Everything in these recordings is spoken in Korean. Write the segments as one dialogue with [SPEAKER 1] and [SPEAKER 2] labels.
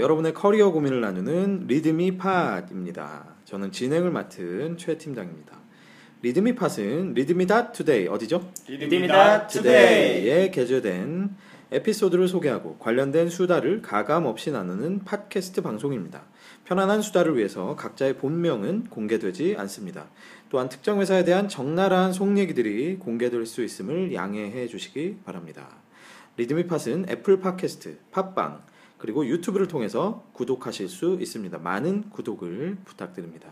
[SPEAKER 1] 여러분의 커리어 고민을 나누는 리드미 팟입니다. 저는 진행을 맡은 최 팀장입니다. 리드미 팟은 리드미 닷 투데이 어디죠?
[SPEAKER 2] 리드미
[SPEAKER 1] dot today에 게재된 에피소드를 소개하고 관련된 수다를 가감 없이 나누는 팟캐스트 방송입니다. 편안한 수다를 위해서 각자의 본명은 공개되지 않습니다. 또한 특정 회사에 대한 적나라한 속 얘기들이 공개될 수 있음을 양해해 주시기 바랍니다. 리드미 팟은 애플 팟캐스트, 팟빵, 그리고 유튜브를 통해서 구독하실 수 있습니다. 많은 구독을 부탁드립니다.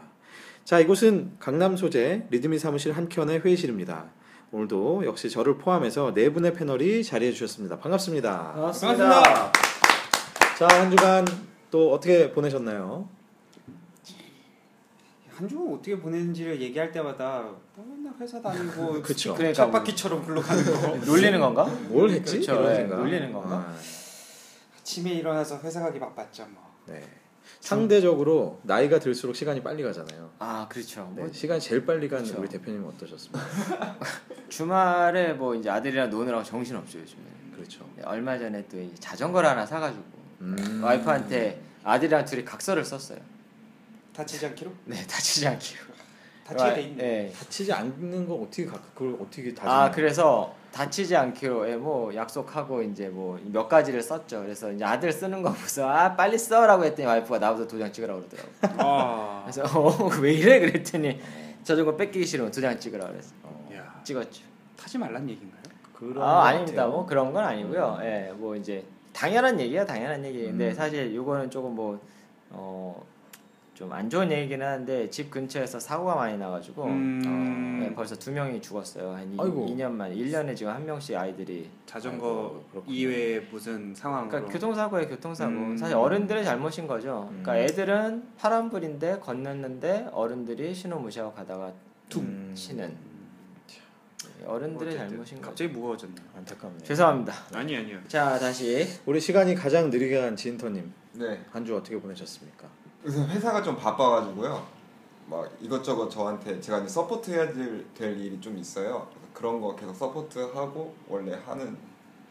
[SPEAKER 1] 자, 이곳은 강남 소재 리드미 사무실 한켠의 회의실입니다. 오늘도 역시 저를 포함해서 네 분의 패널이 자리해 주셨습니다. 반갑습니다.
[SPEAKER 2] 반갑습니다.
[SPEAKER 1] 자, 한 주간 또 어떻게 보내셨나요?
[SPEAKER 2] 한주 어떻게 보내는지를 얘기할 때마다 뭐 맨날 회사 다니고
[SPEAKER 1] 그쵸.
[SPEAKER 3] 그러니까
[SPEAKER 2] 쳇바퀴처럼 굴러가는 거.
[SPEAKER 3] 놀리는 건가?
[SPEAKER 1] 뭘 했지? 이런
[SPEAKER 3] 예,
[SPEAKER 1] 생각.
[SPEAKER 3] 놀리는 건가?
[SPEAKER 1] 아,
[SPEAKER 2] 아침에 일어나서 회사 가기 바빴죠 뭐.
[SPEAKER 1] 네. 상대적으로 나이가 들수록 시간이 빨리 가잖아요.
[SPEAKER 3] 아 그렇죠.
[SPEAKER 1] 네,
[SPEAKER 3] 뭐
[SPEAKER 1] 시간이 제일 빨리 간
[SPEAKER 3] 그쵸.
[SPEAKER 1] 우리 대표님 은 어떠셨습니까?
[SPEAKER 3] 주말에 뭐 이제 아들이랑 노느라고 정신 없죠 요즘에.
[SPEAKER 1] 그렇죠.
[SPEAKER 3] 네, 얼마 전에 또이 자전거를 하나 사가지고
[SPEAKER 1] 음.
[SPEAKER 3] 와이프한테 아들이랑 둘이 각서를 썼어요.
[SPEAKER 2] 다치지 않기로?
[SPEAKER 3] 네 다치지 않기로.
[SPEAKER 2] 다치게 돼 있네.
[SPEAKER 3] 네.
[SPEAKER 1] 다치지 않는 거 어떻게 가, 그걸 어떻게 다지?
[SPEAKER 3] 아 그래서 다치지 않기로 예, 뭐 약속하고 이제 뭐 몇 가지를 썼죠. 그래서 이제 아들 쓰는 거 보고서 아 빨리 써라고 했더니 와이프가 나보다 도장 찍으라고 그러더라고.
[SPEAKER 2] 아.
[SPEAKER 3] 그래서 어, 왜 이래 그랬더니 자전거 뺏기기 싫으면 도장 찍으라 그랬어.
[SPEAKER 1] 어,
[SPEAKER 2] 야,
[SPEAKER 3] 찍었죠.
[SPEAKER 2] 타지 말란 얘기인가요?
[SPEAKER 1] 그런
[SPEAKER 3] 것아 아닙니다.
[SPEAKER 1] 같아요.
[SPEAKER 3] 뭐 그런 건 아니고요. 예, 뭐 이제 당연한 얘기야 당연한 얘기인데
[SPEAKER 1] 음.
[SPEAKER 3] 사실 요거는 조금 뭐 어. 좀 안 좋은 얘기긴 한데 집 근처에서 사고가 많이 나가지고
[SPEAKER 2] 음.
[SPEAKER 3] 어, 네, 벌써 두 명이 죽었어요. 한
[SPEAKER 1] 아이고.
[SPEAKER 3] 2, 년 만에 1년에 지금 한 명씩 아이들이
[SPEAKER 2] 자전거. 이외에 무슨 상황으로?
[SPEAKER 3] 그러니까 교통사고에 교통사고
[SPEAKER 2] 음.
[SPEAKER 3] 사실 어른들의 잘못인 거죠. 그러니까
[SPEAKER 1] 음.
[SPEAKER 3] 애들은 파란불인데 건넜는데 어른들이 신호 무시하고 가다가 툭
[SPEAKER 1] 음.
[SPEAKER 3] 치는 어른들의 잘못인 거죠.
[SPEAKER 2] 갑자기 무거워졌네.
[SPEAKER 1] 안타깝네요.
[SPEAKER 3] 죄송합니다.
[SPEAKER 2] 아니 아니요.
[SPEAKER 3] 자 다시
[SPEAKER 1] 우리 시간이 가장 느리게 간 진터님
[SPEAKER 4] 네.
[SPEAKER 1] 한 주 어떻게 보내셨습니까?
[SPEAKER 4] 우선 회사가 좀 바빠가지고요. 막 이것저것 저한테 제가 이제 support 해야 될, 될 일이 좀 있어요. 그런 거 계속 support하고 원래 하는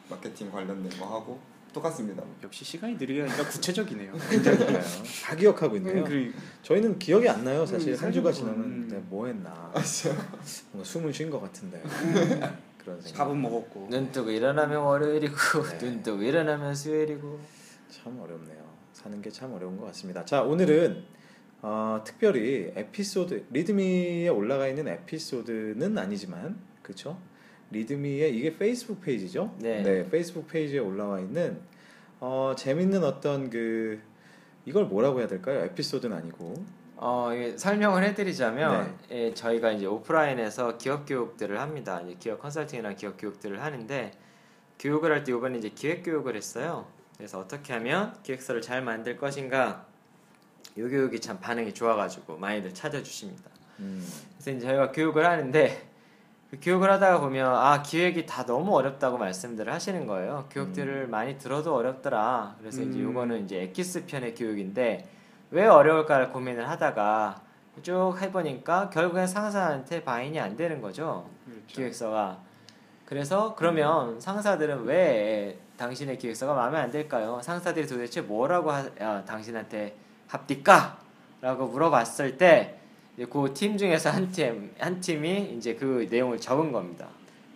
[SPEAKER 4] 마케팅 관련된 거 하고 똑같습니다.
[SPEAKER 2] 역시 시간이 느리게 가니까 구체적이네요.
[SPEAKER 1] 그러니까요. 다 기억하고 있네요.
[SPEAKER 2] 음.
[SPEAKER 1] 저희는 기억이 안 나요. 사실
[SPEAKER 2] 음,
[SPEAKER 1] 한 주가. 지나면
[SPEAKER 2] 음.
[SPEAKER 1] 내가 뭐 했나 뭔가 숨은 쉰것 같은데 그런 생각.
[SPEAKER 2] 밥은 먹었고.
[SPEAKER 3] 눈 뜨고 일어나면 월요일이고
[SPEAKER 1] 네.
[SPEAKER 3] 눈 뜨고 일어나면 수요일이고
[SPEAKER 1] 참 어렵네요. 사는 게 참 어려운 것 같습니다. 자 오늘은 어, 특별히 에피소드 리드미에 올라가 있는 에피소드는 아니지만 그렇죠? 리드미의 이게 페이스북 페이지죠?
[SPEAKER 3] 네.
[SPEAKER 1] 페이스북 페이지에 올라와 있는 어, 재밌는 어떤 그 이걸 뭐라고 해야 될까요? 에피소드는 아니고
[SPEAKER 3] 어, 설명을 해드리자면 예, 저희가 이제 오프라인에서 기업 교육들을 합니다. 이제 기업 컨설팅이나 기업 교육들을 하는데 교육을 할 때 이번에 이제 기획 교육을 했어요. 그래서 어떻게 하면 기획서를 잘 만들 것인가 이 교육이 참 반응이 좋아가지고 많이들 찾아주십니다.
[SPEAKER 1] 음,
[SPEAKER 3] 그래서 이제 저희가 교육을 하는데 그 교육을 하다가 보면 아 기획이 다 너무 어렵다고 말씀들을 하시는 거예요. 교육들을 많이 들어도 어렵더라. 그래서 이제
[SPEAKER 2] 음.
[SPEAKER 3] 이거는 이제 엑기스 편의 교육인데 왜 어려울까를 고민을 하다가 쭉 해보니까 결국엔 상사한테 바인이 안 되는 거죠.
[SPEAKER 2] 그렇죠.
[SPEAKER 3] 기획서가. 그래서 그러면 상사들은 왜 당신의 기획서가 마음에 안 들까요? 상사들이 도대체 뭐라고 하, 아, 당신한테 합디까? 라고 물어봤을 때 그 팀 중에서 한 팀, 한 팀이 이제 그 내용을 적은 겁니다.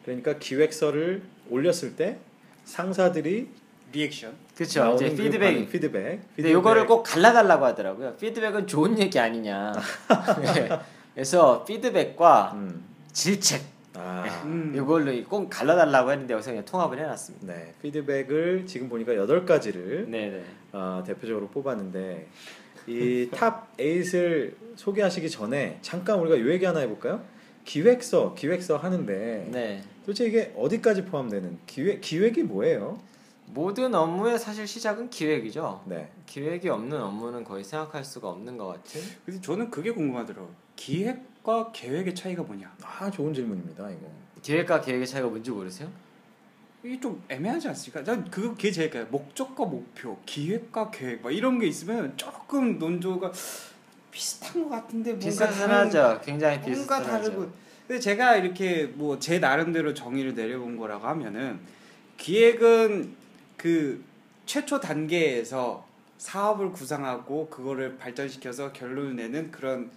[SPEAKER 1] 그러니까 기획서를 올렸을 때 상사들이
[SPEAKER 2] 리액션.
[SPEAKER 3] 그렇죠. 이제
[SPEAKER 1] 그
[SPEAKER 3] 피드백.
[SPEAKER 1] 반응, 피드백.
[SPEAKER 3] 근데 요거를 꼭 갈라달라고 하더라고요. 피드백은 좋은 얘기 아니냐. 네. 그래서 피드백과
[SPEAKER 1] 음,
[SPEAKER 3] 질책
[SPEAKER 1] 아,
[SPEAKER 2] 음.
[SPEAKER 3] 이걸로 꼭 갈라달라고 했는데 여기서 그냥 통합을 해놨습니다.
[SPEAKER 1] 네 피드백을 지금 보니까 여덟 가지를
[SPEAKER 3] 네네.
[SPEAKER 1] 어, 대표적으로 뽑았는데 이 top 8을 소개하시기 전에 잠깐 우리가 요 얘기 하나 해볼까요? 기획서 기획서 하는데
[SPEAKER 3] 네.
[SPEAKER 1] 도대체 이게 어디까지 포함되는 기획 기획이 뭐예요?
[SPEAKER 3] 모든 업무의 사실 시작은 기획이죠.
[SPEAKER 1] 네.
[SPEAKER 3] 기획이 없는 업무는 거의 생각할 수가 없는 것 같은.
[SPEAKER 2] 그래서 저는 그게 궁금하더라고요. 기획 과 계획의 차이가 뭐냐?
[SPEAKER 1] 아 좋은 질문입니다 이거.
[SPEAKER 3] 기획과 계획의 차이가 뭔지 모르세요?
[SPEAKER 2] 이게 좀 애매하지 않습니까? 난 그, 그게 제일 그 목적과 목표, 기획과 계획 막 이런 게 있으면 조금 논조가 비슷한 것 같은데 뭔가
[SPEAKER 3] 비슷하죠. 굉장히
[SPEAKER 2] 뭔가
[SPEAKER 3] 비슷하죠.
[SPEAKER 2] 다르고. 근데 제가 이렇게 뭐 제 나름대로 정의를 내려본 거라고 하면은 기획은 그 최초 단계에서 사업을 구상하고 그거를 발전시켜서 결론을 내는 그런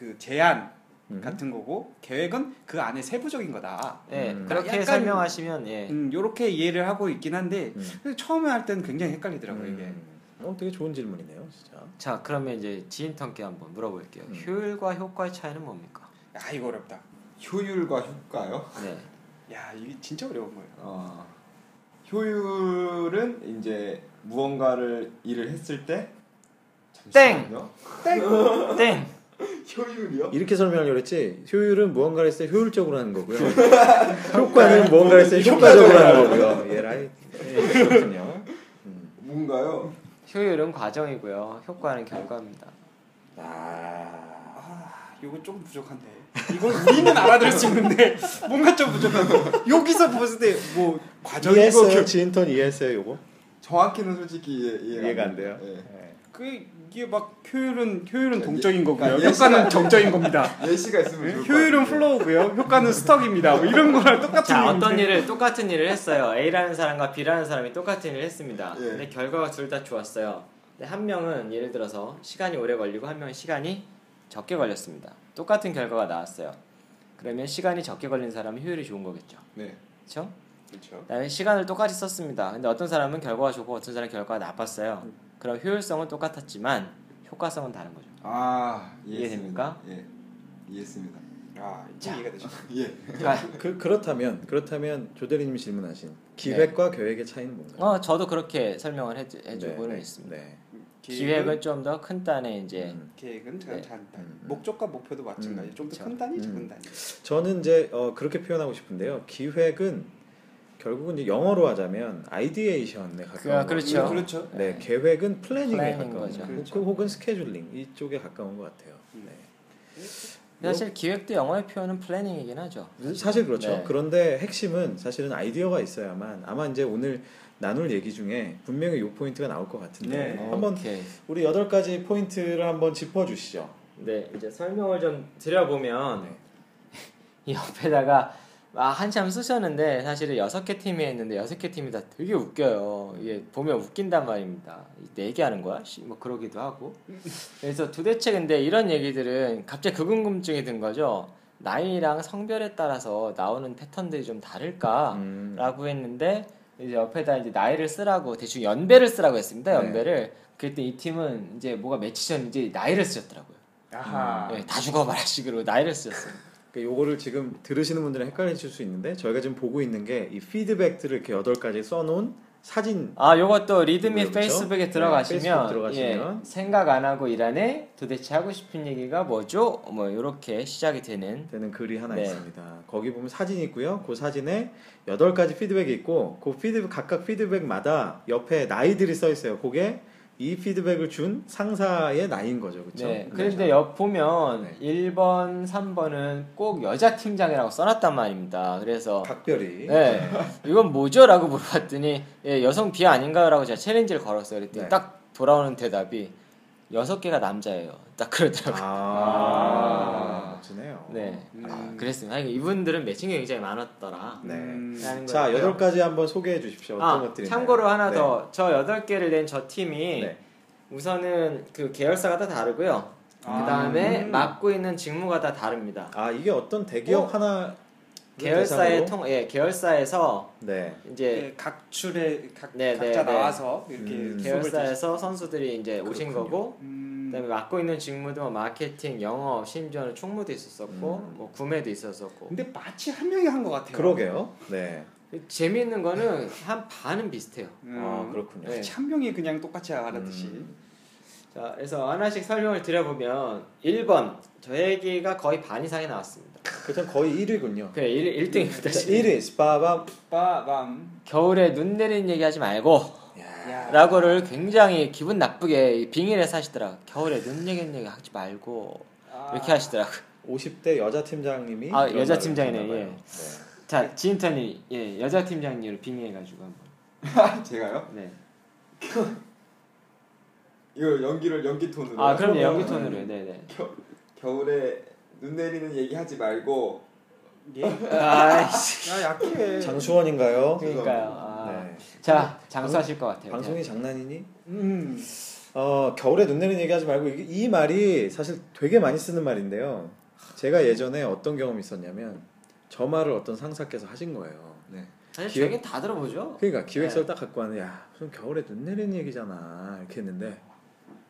[SPEAKER 2] 그 제안
[SPEAKER 1] 음.
[SPEAKER 2] 같은 거고 계획은 그 안에 세부적인 거다.
[SPEAKER 3] 예,
[SPEAKER 1] 음.
[SPEAKER 3] 그렇게
[SPEAKER 2] 약간-
[SPEAKER 3] 설명하시면 예.
[SPEAKER 2] 음, 요렇게 이해를 하고 있긴 한데
[SPEAKER 1] 음.
[SPEAKER 2] 처음에 할 때는 굉장히 헷갈리더라고요 이게.
[SPEAKER 1] 음. 어, 되게 좋은 질문이네요, 진짜.
[SPEAKER 3] 자, 그러면 이제 지인턴께 한번 물어볼게요.
[SPEAKER 1] 음.
[SPEAKER 3] 효율과 효과의 차이는 뭡니까?
[SPEAKER 2] 야 이거 어렵다.
[SPEAKER 4] 효율과 효과요?
[SPEAKER 3] 네.
[SPEAKER 2] 야 이게 진짜 어려운 거예요.
[SPEAKER 4] 어, 효율은 이제 무언가를 일을 했을 때
[SPEAKER 3] 땡!
[SPEAKER 4] 잠시만요.
[SPEAKER 3] 땡.
[SPEAKER 4] 효율이요?
[SPEAKER 1] 이렇게 설명하려고 했지 효율은 무언가를 했을 때 효율적으로 하는 거고요. 효과는 무언가를 했을 때 효과적으로 하는 거고요. 예, 라이. 예, 그렇군요. 음.
[SPEAKER 4] 뭔가요?
[SPEAKER 3] 효율은 과정이고요. 효과는 결과입니다.
[SPEAKER 1] 아.
[SPEAKER 2] 아 이거 좀 부족한데. 이걸 우리는 알아들을 수 있는데 뭔가 좀 부족하고 여기서 봤을 때 뭐 과정이고
[SPEAKER 1] 이해했어요?
[SPEAKER 2] 결...
[SPEAKER 1] 지인턴 이해했어요, 요거?
[SPEAKER 4] 정확히는 솔직히 이해, 이해가,
[SPEAKER 1] 이해가
[SPEAKER 4] 안안
[SPEAKER 1] 돼요?
[SPEAKER 4] 예.
[SPEAKER 1] 네.
[SPEAKER 2] 그 이게 막 효율은 효율은
[SPEAKER 4] 예,
[SPEAKER 2] 동적인
[SPEAKER 4] 예,
[SPEAKER 2] 거고요.
[SPEAKER 4] 그러니까
[SPEAKER 2] 효과는 정적인 겁니다.
[SPEAKER 4] 예시가 있으면
[SPEAKER 2] 네?
[SPEAKER 4] 좋을 것
[SPEAKER 2] 효율은. flow고요. 효과는 stock입니다. 뭐 이런 거랑 똑같은
[SPEAKER 3] 자. 어떤 일을 똑같은 일을 했어요. A라는 사람과 B라는 사람이 똑같은 일을 했습니다.
[SPEAKER 4] 예.
[SPEAKER 3] 근데 결과가 둘 다 좋았어요. 근데 한 명은 예를 들어서 시간이 오래 걸리고 한 명은 시간이 적게 걸렸습니다. 똑같은 결과가 나왔어요. 그러면 시간이 적게 걸린 사람은 효율이 좋은 거겠죠.
[SPEAKER 4] 네.
[SPEAKER 3] 그렇죠?
[SPEAKER 2] 그렇죠.
[SPEAKER 3] 시간을 똑같이 썼습니다. 근데 어떤 사람은 결과가 좋고 어떤 사람은 결과가 나빴어요. 그럼 효율성은 똑같았지만 효과성은 다른 거죠.
[SPEAKER 4] 아
[SPEAKER 3] 이해됩니까?
[SPEAKER 4] 예 이해했습니다.
[SPEAKER 2] 아 이제 이해가 되죠.
[SPEAKER 4] 예.
[SPEAKER 3] 그러니까
[SPEAKER 1] 그 그렇다면 그렇다면 조대리님이 질문하신 기획과 계획의 차이는 뭔가요?
[SPEAKER 3] 어 저도 그렇게 설명을 해, 해주고는
[SPEAKER 1] 네,
[SPEAKER 3] 있습니다.
[SPEAKER 1] 네.
[SPEAKER 3] 기획은 좀더 큰 단에 이제
[SPEAKER 1] 음.
[SPEAKER 2] 계획은
[SPEAKER 3] 네.
[SPEAKER 2] 작은 단.
[SPEAKER 1] 음.
[SPEAKER 2] 목적과 목표도 마찬가지. 좀더
[SPEAKER 3] 그쵸.
[SPEAKER 2] 큰 단위,
[SPEAKER 1] 음.
[SPEAKER 2] 작은 단위.
[SPEAKER 1] 저는 이제 어, 그렇게 표현하고 싶은데요. 기획은 결국은 이제 영어로 하자면 ideation에 가까운
[SPEAKER 3] 그- 그렇죠.
[SPEAKER 1] 거고요.
[SPEAKER 2] 그렇죠.
[SPEAKER 1] 네, 계획은 planning에
[SPEAKER 3] planning
[SPEAKER 1] 가까운
[SPEAKER 3] 거죠.
[SPEAKER 2] 그렇죠.
[SPEAKER 1] 그 혹은 scheduling 이쪽에 가까운 것 같아요.
[SPEAKER 2] 음.
[SPEAKER 1] 네.
[SPEAKER 3] 사실 기획도 영어의 표현은 planning이긴 하죠.
[SPEAKER 1] 사실 그렇죠.
[SPEAKER 3] 네.
[SPEAKER 1] 그런데 핵심은 사실은 아이디어가 있어야만 아마 이제 오늘 나눌 얘기 중에 분명히 이 포인트가 나올 것 같은데
[SPEAKER 2] 네.
[SPEAKER 1] 한번
[SPEAKER 3] 오케이.
[SPEAKER 1] 우리 여덟 가지 포인트를 한번 짚어 주시죠.
[SPEAKER 3] 네, 이제 설명을 좀 드려보면
[SPEAKER 1] 네.
[SPEAKER 3] 이 옆에다가 아, 한참 쓰셨는데 사실은 여섯 개 팀이 했는데 여섯 개 팀이 다 되게 웃겨요. 이게 보면 웃긴단 말입니다. 내 얘기하는 거야? 씨, 뭐 그러기도 하고. 그래서 도대체 근데 이런 얘기들은 갑자기 그 궁금증이 든 거죠. 나이랑 성별에 따라서 나오는 패턴들이 좀 다를까?
[SPEAKER 1] 음.
[SPEAKER 3] 라고 했는데 이제 옆에다 이제 나이를 쓰라고 대충 연배를 쓰라고 했습니다.
[SPEAKER 1] 네.
[SPEAKER 3] 연배를. 그때 이 팀은 이제 뭐가 이제 나이를 쓰셨더라고요.
[SPEAKER 2] 아하.
[SPEAKER 3] 네, 다 죽어봐라 식으로 나이를 쓰셨어요.
[SPEAKER 1] 그러니까 요거를 지금 들으시는 분들은 헷갈리실 수 있는데 저희가 지금 보고 있는 게 이 피드백들을 이렇게 여덟 가지 써놓은 사진
[SPEAKER 3] 아, 요것도 리드미
[SPEAKER 1] 그렇죠?
[SPEAKER 3] 페이스북에
[SPEAKER 1] 네,
[SPEAKER 3] 들어가시면,
[SPEAKER 1] 페이스북 들어가시면.
[SPEAKER 3] 예, 생각 안 하고 일하네. 도대체 하고 싶은 얘기가 뭐죠? 뭐 이렇게 시작이 되는
[SPEAKER 1] 되는 글이 하나
[SPEAKER 3] 네.
[SPEAKER 1] 있습니다. 거기 보면 사진이 있고요. 그 사진에 여덟 가지 피드백이 있고 그 피드백 각각 피드백마다 옆에 나이들이 써 있어요. 그게 이 피드백을 준 상사의 나이인 거죠. 그렇죠?
[SPEAKER 3] 네. 그런데 옆 보면
[SPEAKER 1] 네.
[SPEAKER 3] 1번, 3번은 꼭 여자 팀장이라고 써놨단 말입니다. 그래서
[SPEAKER 1] 각별히
[SPEAKER 3] 네. 이건 뭐죠?라고 물어봤더니 예, 여성 비하 아닌가요?라고 제가 챌린지를 걸었어요. 그랬더니
[SPEAKER 1] 네.
[SPEAKER 3] 딱 돌아오는 대답이 여섯 개가 남자예요. 딱 그러더라고요.
[SPEAKER 1] 아, 멋지네요.
[SPEAKER 3] 네.
[SPEAKER 2] 음.
[SPEAKER 3] 아, 그랬습니다. 아니, 이분들은 매칭이 굉장히 많았더라.
[SPEAKER 1] 네.
[SPEAKER 2] 음.
[SPEAKER 1] 자. 여덟 가지 한번 소개해 주십시오. 어떤
[SPEAKER 3] 아,
[SPEAKER 1] 것들이
[SPEAKER 3] 참고로 하나
[SPEAKER 1] 네.
[SPEAKER 3] 더. 저 여덟 개를 낸 저 팀이
[SPEAKER 1] 네.
[SPEAKER 3] 우선은 그 계열사가 다 다르고요.
[SPEAKER 2] 아.
[SPEAKER 3] 그 다음에
[SPEAKER 2] 음.
[SPEAKER 3] 맡고 있는 직무가 다 다릅니다.
[SPEAKER 1] 아 이게 어떤 대기업
[SPEAKER 3] 어?
[SPEAKER 1] 하나
[SPEAKER 3] 계열사의 통, 예, 계열사에서
[SPEAKER 1] 네.
[SPEAKER 3] 이제
[SPEAKER 2] 예, 각출에 각,
[SPEAKER 3] 네,
[SPEAKER 2] 각자
[SPEAKER 3] 네, 네.
[SPEAKER 2] 나와서 이렇게
[SPEAKER 1] 음.
[SPEAKER 3] 계열사에서 선수들이 이제 오신
[SPEAKER 1] 그렇군요.
[SPEAKER 3] 거고
[SPEAKER 2] 음.
[SPEAKER 3] 그다음에 맡고 있는 직무도 뭐 마케팅, 영업, 심지어는 총무도 있었었고
[SPEAKER 1] 음.
[SPEAKER 3] 뭐 구매도 있었었고
[SPEAKER 2] 근데 마치 한 명이 한 것 같아요.
[SPEAKER 1] 그러게요. 네.
[SPEAKER 3] 재미있는 거는 한 반은 비슷해요.
[SPEAKER 2] 음.
[SPEAKER 1] 아 그렇군요.
[SPEAKER 3] 네.
[SPEAKER 2] 한 명이 그냥 똑같이 알아듣이.
[SPEAKER 1] 음.
[SPEAKER 3] 자, 그래서 하나씩 설명을 드려보면 1번 저 얘기가 거의 반 이상이 나왔습니다.
[SPEAKER 1] 그전 거의 1위군요.
[SPEAKER 3] 그래 1, 1등입니다.
[SPEAKER 1] 1위 스파밤.
[SPEAKER 2] 빠밤.
[SPEAKER 3] 겨울에 눈 내리는 얘기 하지 말고. 라고를 굉장히 기분 나쁘게 빙의해서 하시더라고요. 겨울에 눈 내리는 얘기 하지 말고
[SPEAKER 2] 아.
[SPEAKER 3] 이렇게 하시더라고요.
[SPEAKER 1] 50대 여자 팀장님이
[SPEAKER 3] 아, 여자 팀장이네, 예.
[SPEAKER 1] 네.
[SPEAKER 3] 자, 지인턴이 예, 여자 팀장님을 빙의해가지고 한번.
[SPEAKER 4] 제가요?
[SPEAKER 3] 네.
[SPEAKER 4] 이거 연기를 연기 톤으로.
[SPEAKER 3] 아, 그럼요.
[SPEAKER 4] 그러면
[SPEAKER 3] 연기 톤으로. 네, 네.
[SPEAKER 4] 겨울에 눈 내리는 얘기 하지 말고
[SPEAKER 2] 예?
[SPEAKER 3] 아이씨.
[SPEAKER 2] 야 약해.
[SPEAKER 1] 장수원인가요?
[SPEAKER 3] 그러니까요. 아,
[SPEAKER 1] 네. 네.
[SPEAKER 3] 자 장수하실 것 같아요.
[SPEAKER 1] 방송이 장난이니?
[SPEAKER 2] 음.
[SPEAKER 1] 어 겨울에 눈 내리는 얘기하지 말고 이, 이 말이 사실 되게 많이 쓰는 말인데요. 제가 예전에 어떤 경험이 있었냐면 저 말을 어떤 상사께서 하신 거예요.
[SPEAKER 4] 네.
[SPEAKER 3] 사실
[SPEAKER 1] 기획-
[SPEAKER 3] 저게 다 들어보죠.
[SPEAKER 1] 그러니까 기획서를 딱 갖고 왔는데 야 무슨 겨울에 눈 내리는 얘기잖아 이렇게 했는데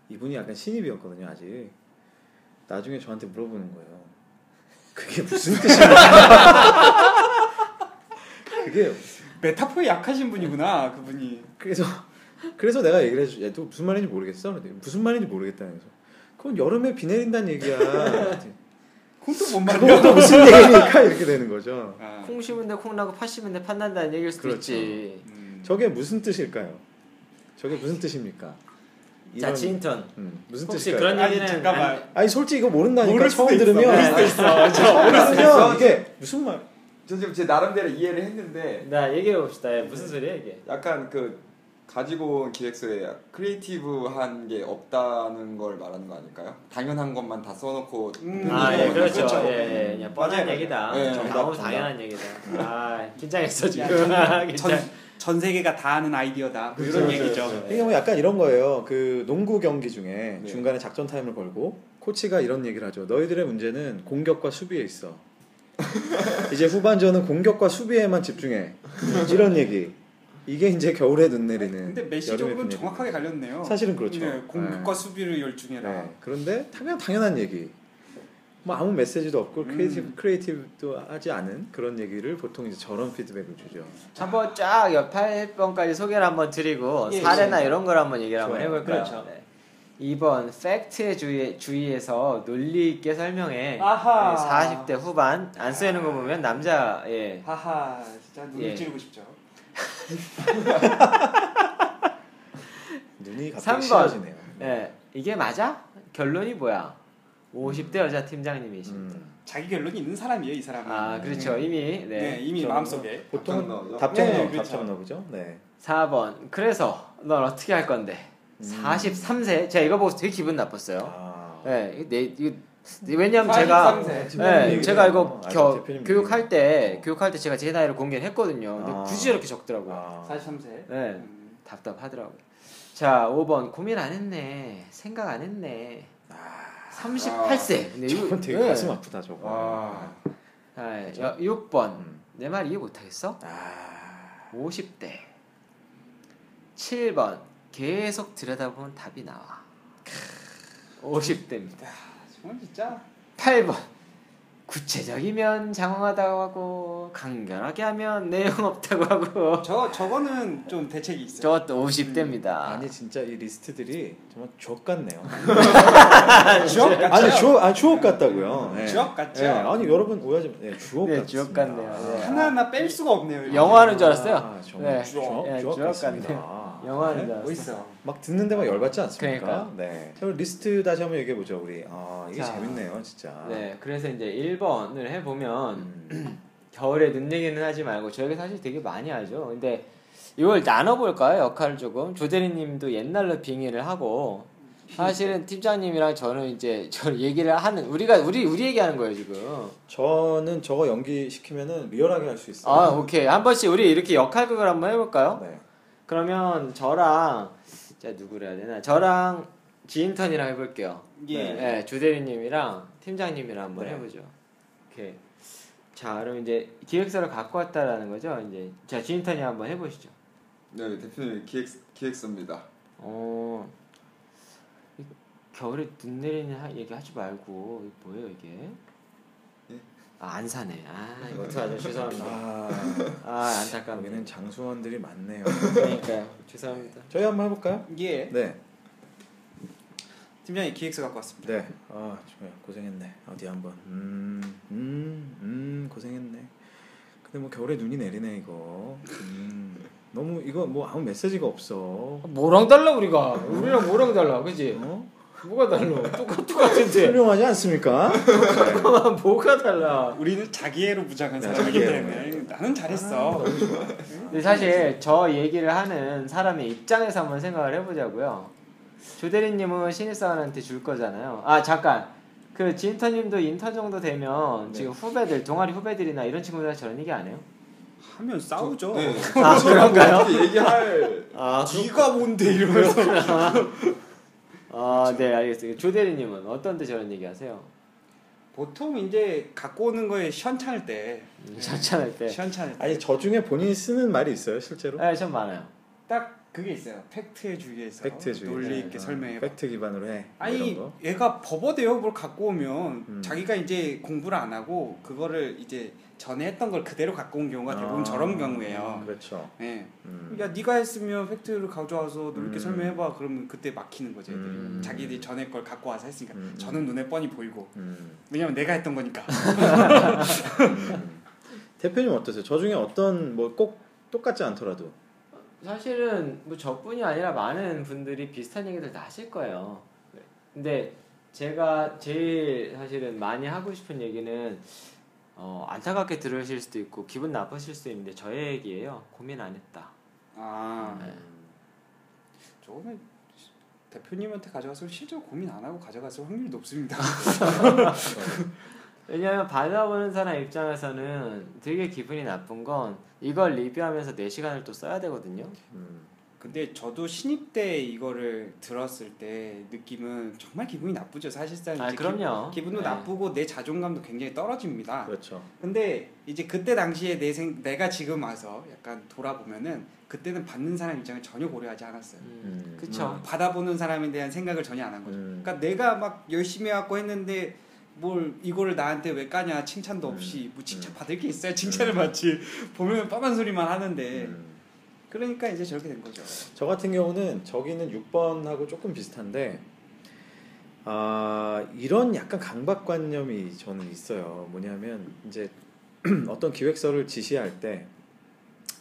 [SPEAKER 1] 이분이 약간 신입이었거든요 아직 나중에 저한테 물어보는 거예요 그게 무슨 뜻이야 그게
[SPEAKER 2] 메타포에 약하신 분이구나 그분이.
[SPEAKER 1] 그래서 그래서 내가 얘기를 해줘 야너 무슨 말인지 모르겠어 근데 무슨 말인지 모르겠다 그래서 그건 여름에 비 내린다는 얘기야
[SPEAKER 2] 그건 또뭔 말이야?
[SPEAKER 1] 그건 또 무슨 얘기니까 이렇게 되는 거죠
[SPEAKER 2] 아.
[SPEAKER 3] 콩 심은데 콩 나고 팥 심은데 팥 난다는 얘기일 수도
[SPEAKER 1] 그렇죠.
[SPEAKER 3] 있지.
[SPEAKER 2] 음.
[SPEAKER 1] 저게 무슨 뜻일까요 저게 무슨 뜻입니까
[SPEAKER 3] 자
[SPEAKER 1] 이런-
[SPEAKER 3] 진턴.
[SPEAKER 1] 음, 무슨
[SPEAKER 3] 혹시
[SPEAKER 1] 뜻일까요?
[SPEAKER 3] 그런
[SPEAKER 2] 아니,
[SPEAKER 3] 얘기는
[SPEAKER 2] 잠깐만.
[SPEAKER 3] 안-
[SPEAKER 1] 아니 솔직히 이거 모른다니까
[SPEAKER 2] 모를 수도
[SPEAKER 1] 처음
[SPEAKER 2] 있어,
[SPEAKER 1] 들으면
[SPEAKER 2] 모를 수도 있어.
[SPEAKER 1] 이게 무슨 말?
[SPEAKER 4] 저 지금 제 나름대로 이해를 했는데
[SPEAKER 3] 나 얘기해 봅시다. 예, 무슨 소리야 이게?
[SPEAKER 4] 약간 그 가지고 온 기획서에 creative한 게 없다는 걸 말하는 거 아닐까요? 당연한 것만 다 써놓고
[SPEAKER 2] 음.
[SPEAKER 4] 음,
[SPEAKER 3] 아, 예,
[SPEAKER 4] 음,
[SPEAKER 3] 그렇죠.
[SPEAKER 2] 그렇죠.
[SPEAKER 3] 예, 예, 그냥 뻔한
[SPEAKER 2] 맞아요,
[SPEAKER 3] 얘기다.
[SPEAKER 4] 예,
[SPEAKER 3] 정답, 너무
[SPEAKER 4] 정답.
[SPEAKER 3] 당연한 얘기다. 아, 긴장했어 지금.
[SPEAKER 2] 전,
[SPEAKER 3] 긴장.
[SPEAKER 2] 전 세계가 다 아는 아이디어다. 뭐 이런
[SPEAKER 3] 그렇죠,
[SPEAKER 2] 얘기죠.
[SPEAKER 3] 그렇죠.
[SPEAKER 1] 이게 뭐 약간 이런 거예요. 그 농구 경기 중에
[SPEAKER 4] 네.
[SPEAKER 1] 중간에 작전 타임을 걸고 코치가 이런 얘기를 하죠. 너희들의 문제는 공격과 수비에 있어. 이제 후반전은 공격과 수비에만 집중해. 이런 얘기. 이게 이제 겨울에 눈 내리는.
[SPEAKER 2] 근데 MECE적으로는. 정확하게 갈렸네요.
[SPEAKER 1] 사실은 그렇죠.
[SPEAKER 2] 네, 공격과 수비를 열중해라.
[SPEAKER 1] 네. 그런데 당연 당연한 얘기. 뭐 아무 메시지도 없고
[SPEAKER 2] 음.
[SPEAKER 1] creative creative도 하지 않은 그런 얘기를 보통 이제 저런 피드백을 주죠.
[SPEAKER 3] 한번 쫙 옆 8번까지 소개를 한번 드리고
[SPEAKER 2] 예,
[SPEAKER 3] 사례나
[SPEAKER 2] 예.
[SPEAKER 3] 이런 걸 한번 얘기를 한번
[SPEAKER 1] 좋아요.
[SPEAKER 3] 해볼까요?
[SPEAKER 2] 그렇죠.
[SPEAKER 3] 네. 2번 팩트에 주의, 주의해서 논리 있게 설명해.
[SPEAKER 2] 아하.
[SPEAKER 3] 네, 40대 후반 안 쓰이는 거 보면 남자 예.
[SPEAKER 2] 하하, 진짜 눈을
[SPEAKER 3] 예.
[SPEAKER 2] 찌르고 싶죠.
[SPEAKER 1] 눈이 갑자기
[SPEAKER 3] 3번.
[SPEAKER 1] 싫어지네요.
[SPEAKER 3] 예. 이게 맞아? 결론이 뭐야? 50대 여자 팀장님이십니다.
[SPEAKER 1] 음.
[SPEAKER 2] 자기 결론이 있는 사람이에요, 이 사람은.
[SPEAKER 3] 아 그렇죠 이미
[SPEAKER 2] 네,
[SPEAKER 3] 네.
[SPEAKER 2] 이미 마음속에.
[SPEAKER 1] 보통
[SPEAKER 4] 답장 나오죠?
[SPEAKER 1] 답장
[SPEAKER 2] 네,
[SPEAKER 1] 나
[SPEAKER 2] 그렇죠.
[SPEAKER 1] 나오죠. 네.
[SPEAKER 3] 4번 그래서 넌 어떻게 할 건데?
[SPEAKER 1] 음.
[SPEAKER 3] 43세 제가 이거 보고 되게 기분 나빴어요.
[SPEAKER 1] 아.
[SPEAKER 3] 네, 내 이거 왜냐면 제가
[SPEAKER 2] 43세.
[SPEAKER 3] 네, 제가. 이거
[SPEAKER 1] 아,
[SPEAKER 3] 겨,
[SPEAKER 1] 대표님
[SPEAKER 3] 교육할. 때 교육할 때 제가 제 나이를 공개를 했거든요. 근데
[SPEAKER 1] 아.
[SPEAKER 3] 굳이 이렇게 적더라고요.
[SPEAKER 1] 아.
[SPEAKER 2] 43세.
[SPEAKER 3] 네,
[SPEAKER 2] 음.
[SPEAKER 3] 답답하더라고요. 자, 5번 고민 안 했네. 생각 안 했네.
[SPEAKER 1] 아.
[SPEAKER 3] 38세. 근데 이거-
[SPEAKER 1] 되게
[SPEAKER 3] 네.
[SPEAKER 1] 가슴 아프다 저거.
[SPEAKER 4] 아.
[SPEAKER 3] 아, 여- 6번
[SPEAKER 1] 음.
[SPEAKER 3] 내말 이해 못 하겠어?
[SPEAKER 1] 아.
[SPEAKER 3] 50대 7번 계속 들여다보면 답이 나와 50대입니다
[SPEAKER 2] 정말 진짜
[SPEAKER 3] 8번 구체적이면 장황하다고 하고 간결하게 하면 내용 없다고 하고
[SPEAKER 2] 저 저거는 좀 대책이 있어요.
[SPEAKER 3] 저것도 50대입니다
[SPEAKER 1] 아니 진짜 이 리스트들이 정말 주옥 같네요.
[SPEAKER 2] 주옥 같죠?
[SPEAKER 1] 아니 주옥 아니 주옥 같다고요. 네.
[SPEAKER 2] 주옥 같죠?
[SPEAKER 1] 네. 아니 여러분 오해하지 마. 네, 주옥
[SPEAKER 3] 네,
[SPEAKER 1] 같습니다.
[SPEAKER 3] 주옥 같네요. 네.
[SPEAKER 2] 하나하나 뺄 수가 없네요.
[SPEAKER 3] 영화는 줄 알았어요.
[SPEAKER 1] 아, 정말
[SPEAKER 3] 네.
[SPEAKER 1] 주옥
[SPEAKER 3] 네,
[SPEAKER 1] 주옥
[SPEAKER 3] 주옥
[SPEAKER 1] 같습니다.
[SPEAKER 3] 같네요. 영화는 줄 알았어요.
[SPEAKER 2] 멋있어.
[SPEAKER 1] 막 듣는 데만 열받지 않습니까?
[SPEAKER 3] 그러니까.
[SPEAKER 1] 네. 자, 그럼 리스트 다시 한번 얘기해 보죠 우리. 아 이게
[SPEAKER 3] 자.
[SPEAKER 1] 재밌네요 진짜.
[SPEAKER 3] 네 그래서 이제 1번을 해 보면
[SPEAKER 1] 음.
[SPEAKER 3] 겨울에 눈 얘기는 하지 말고 저희가 사실 되게 많이 하죠. 근데 이걸 나눠볼까요? 역할을 조금 조대리님도 옛날로 빙의를 하고 사실은 팀장님이랑 저는 이제 저 얘기를 하는 우리가 우리 우리 얘기하는 거예요 지금.
[SPEAKER 1] 저는 저거 연기 시키면은 리얼하게 할 수 있어요.
[SPEAKER 3] 아 오케이 한 번씩 우리 이렇게 역할극을 한번 해볼까요?
[SPEAKER 1] 네.
[SPEAKER 3] 그러면 저랑 자 누구를 해야 되나? 저랑 지인턴이랑 해볼게요.
[SPEAKER 2] 예.
[SPEAKER 3] 네, 조대리님이랑 팀장님이랑 한번
[SPEAKER 1] 네.
[SPEAKER 3] 해보죠. 오케이. 자 그럼 이제 기획서를 갖고 왔다라는 거죠. 이제 자 지인턴이 한번 해보시죠.
[SPEAKER 4] 네 대표님 기획 기획서입니다.
[SPEAKER 3] 어 이- 겨울에 눈 내리는 하- 얘기 하지 말고 이게 뭐예요 이게?
[SPEAKER 4] 예?
[SPEAKER 3] 아, 안 사네. 아 이거 어떡하죠? 죄송합니다.
[SPEAKER 1] 아
[SPEAKER 3] 아 안타깝네.
[SPEAKER 1] 여기는 장수원들이 많네요.
[SPEAKER 3] 그러니까요. 죄송합니다.
[SPEAKER 1] 저희 한번 해볼까요?
[SPEAKER 2] 예.
[SPEAKER 1] 네.
[SPEAKER 2] 팀장이 기획서 갖고 왔습니다.
[SPEAKER 1] 네. 아 정말 고생했네. 어디 한번. 음, 음, 음 고생했네. 근데 뭐 겨울에 눈이 내리네 이거. 음, 너무 이거 뭐 아무 메시지가 없어.
[SPEAKER 3] 뭐랑 달라 우리가? 우리랑 뭐랑 달라, 그지?
[SPEAKER 1] 어?
[SPEAKER 3] 뭐가 달라? 똑같 똑같은데.
[SPEAKER 1] 훌륭하지 않습니까? 네.
[SPEAKER 3] 뭐가 달라?
[SPEAKER 2] 우리는 자기애로 무장한
[SPEAKER 1] 네,
[SPEAKER 2] 사람이기. 때문에 나는 잘했어.
[SPEAKER 1] 좋아.
[SPEAKER 3] 근데 사실 저 얘기를 하는 사람의 입장에서 한번 생각을 해보자고요. 조대리님은 신입사원한테 줄 거잖아요. 아 잠깐. 그 진터님도 인턴 정도 되면
[SPEAKER 1] 네.
[SPEAKER 3] 지금 후배들 동아리 후배들이나 이런 친구들 저런 얘기 안 해요?
[SPEAKER 2] 하면 싸우죠.
[SPEAKER 4] 네.
[SPEAKER 3] 아, 그런가요?
[SPEAKER 4] 얘기할
[SPEAKER 3] 아,
[SPEAKER 2] 네가 뭔데 이러면서
[SPEAKER 3] 아, 네, 알겠습니다. 조대리님은 어떤데 저런 얘기 하세요?
[SPEAKER 2] 보통 이제 갖고 오는 거에 시원찮을 때
[SPEAKER 3] 자찬할 때.
[SPEAKER 2] 시원찮을 때
[SPEAKER 1] 아니 저 중에 본인이 쓰는 말이 있어요 실제로?
[SPEAKER 3] 네, 좀 많아요.
[SPEAKER 2] 딱 그게 있어요. 팩트에 주의해서
[SPEAKER 1] 팩트 주의.
[SPEAKER 2] 논리 있게
[SPEAKER 1] 어,
[SPEAKER 2] 설명해.
[SPEAKER 1] 팩트 기반으로 해. 뭐
[SPEAKER 2] 아니
[SPEAKER 1] 거.
[SPEAKER 2] 얘가 버버대요 뭘 갖고 오면
[SPEAKER 1] 음.
[SPEAKER 2] 자기가 이제 공부를 안 하고 그거를 이제 전에 했던 걸 그대로 갖고 온 경우가 대부분
[SPEAKER 1] 아,
[SPEAKER 2] 저런 경우예요.
[SPEAKER 1] 그렇죠.
[SPEAKER 2] 네.
[SPEAKER 1] 음.
[SPEAKER 2] 야 네가 했으면 팩트를 가져와서
[SPEAKER 1] 음.
[SPEAKER 2] 논리 있게 설명해봐. 그러면 그때 막히는 거죠. 애들이.
[SPEAKER 1] 음.
[SPEAKER 2] 자기들이 전에 걸 갖고 와서 했으니까
[SPEAKER 1] 음.
[SPEAKER 2] 저는 눈에 뻔히 보이고
[SPEAKER 1] 음.
[SPEAKER 2] 왜냐면 내가 했던 거니까.
[SPEAKER 1] 음. 대표님 어떠세요? 저 중에 어떤 뭐 꼭 똑같지 않더라도
[SPEAKER 3] 사실은 뭐 저뿐이 아니라 많은 분들이 비슷한 얘기들 다 하실 거예요. 근데 제가 제일 사실은 많이 하고 싶은 얘기는 어, 안타깝게 들으실 수도 있고 기분 나쁘실 수도 있는데 저의 얘기예요. 고민 안 했다.
[SPEAKER 2] 아
[SPEAKER 3] 네.
[SPEAKER 2] 저거는 대표님한테 가져가서 실제로 고민 안 하고 가져갔을 확률이 높습니다.
[SPEAKER 3] 왜냐하면 받아보는 사람 입장에서는 되게 기분이 나쁜 건 이걸 리뷰하면서 4시간을 또 써야 되거든요.
[SPEAKER 1] 음.
[SPEAKER 2] 근데 저도 신입 때 이거를 들었을 때 느낌은 정말 기분이 나쁘죠. 사실상
[SPEAKER 3] 아 그럼요.
[SPEAKER 2] 기, 분도
[SPEAKER 3] 네.
[SPEAKER 2] 나쁘고 내 자존감도 굉장히 떨어집니다.
[SPEAKER 1] 그렇죠.
[SPEAKER 2] 근데 이제 그때 당시에 내 생, 내가 지금 와서 약간 돌아보면은 그때는 받는 사람 입장을 전혀 고려하지 않았어요.
[SPEAKER 3] 음,
[SPEAKER 1] 음.
[SPEAKER 3] 그쵸.
[SPEAKER 2] 받아보는 사람에 대한 생각을 전혀 안 한 거죠.
[SPEAKER 1] 음.
[SPEAKER 2] 그러니까 내가 막 열심히 해갖고 했는데 뭘 이거를 나한테 왜 까냐 칭찬도
[SPEAKER 1] 음.
[SPEAKER 2] 없이 뭐 칭찬 받을 게 있어야 칭찬을 받지 보면 뻔한 소리만 하는데
[SPEAKER 1] 음.
[SPEAKER 2] 그러니까 이제 저렇게 된 거죠.
[SPEAKER 1] 저 같은 경우는 저기는 6번하고 조금 비슷한데 아 이런 약간 강박관념이 저는 있어요. 뭐냐면 이제 어떤 기획서를 지시할 때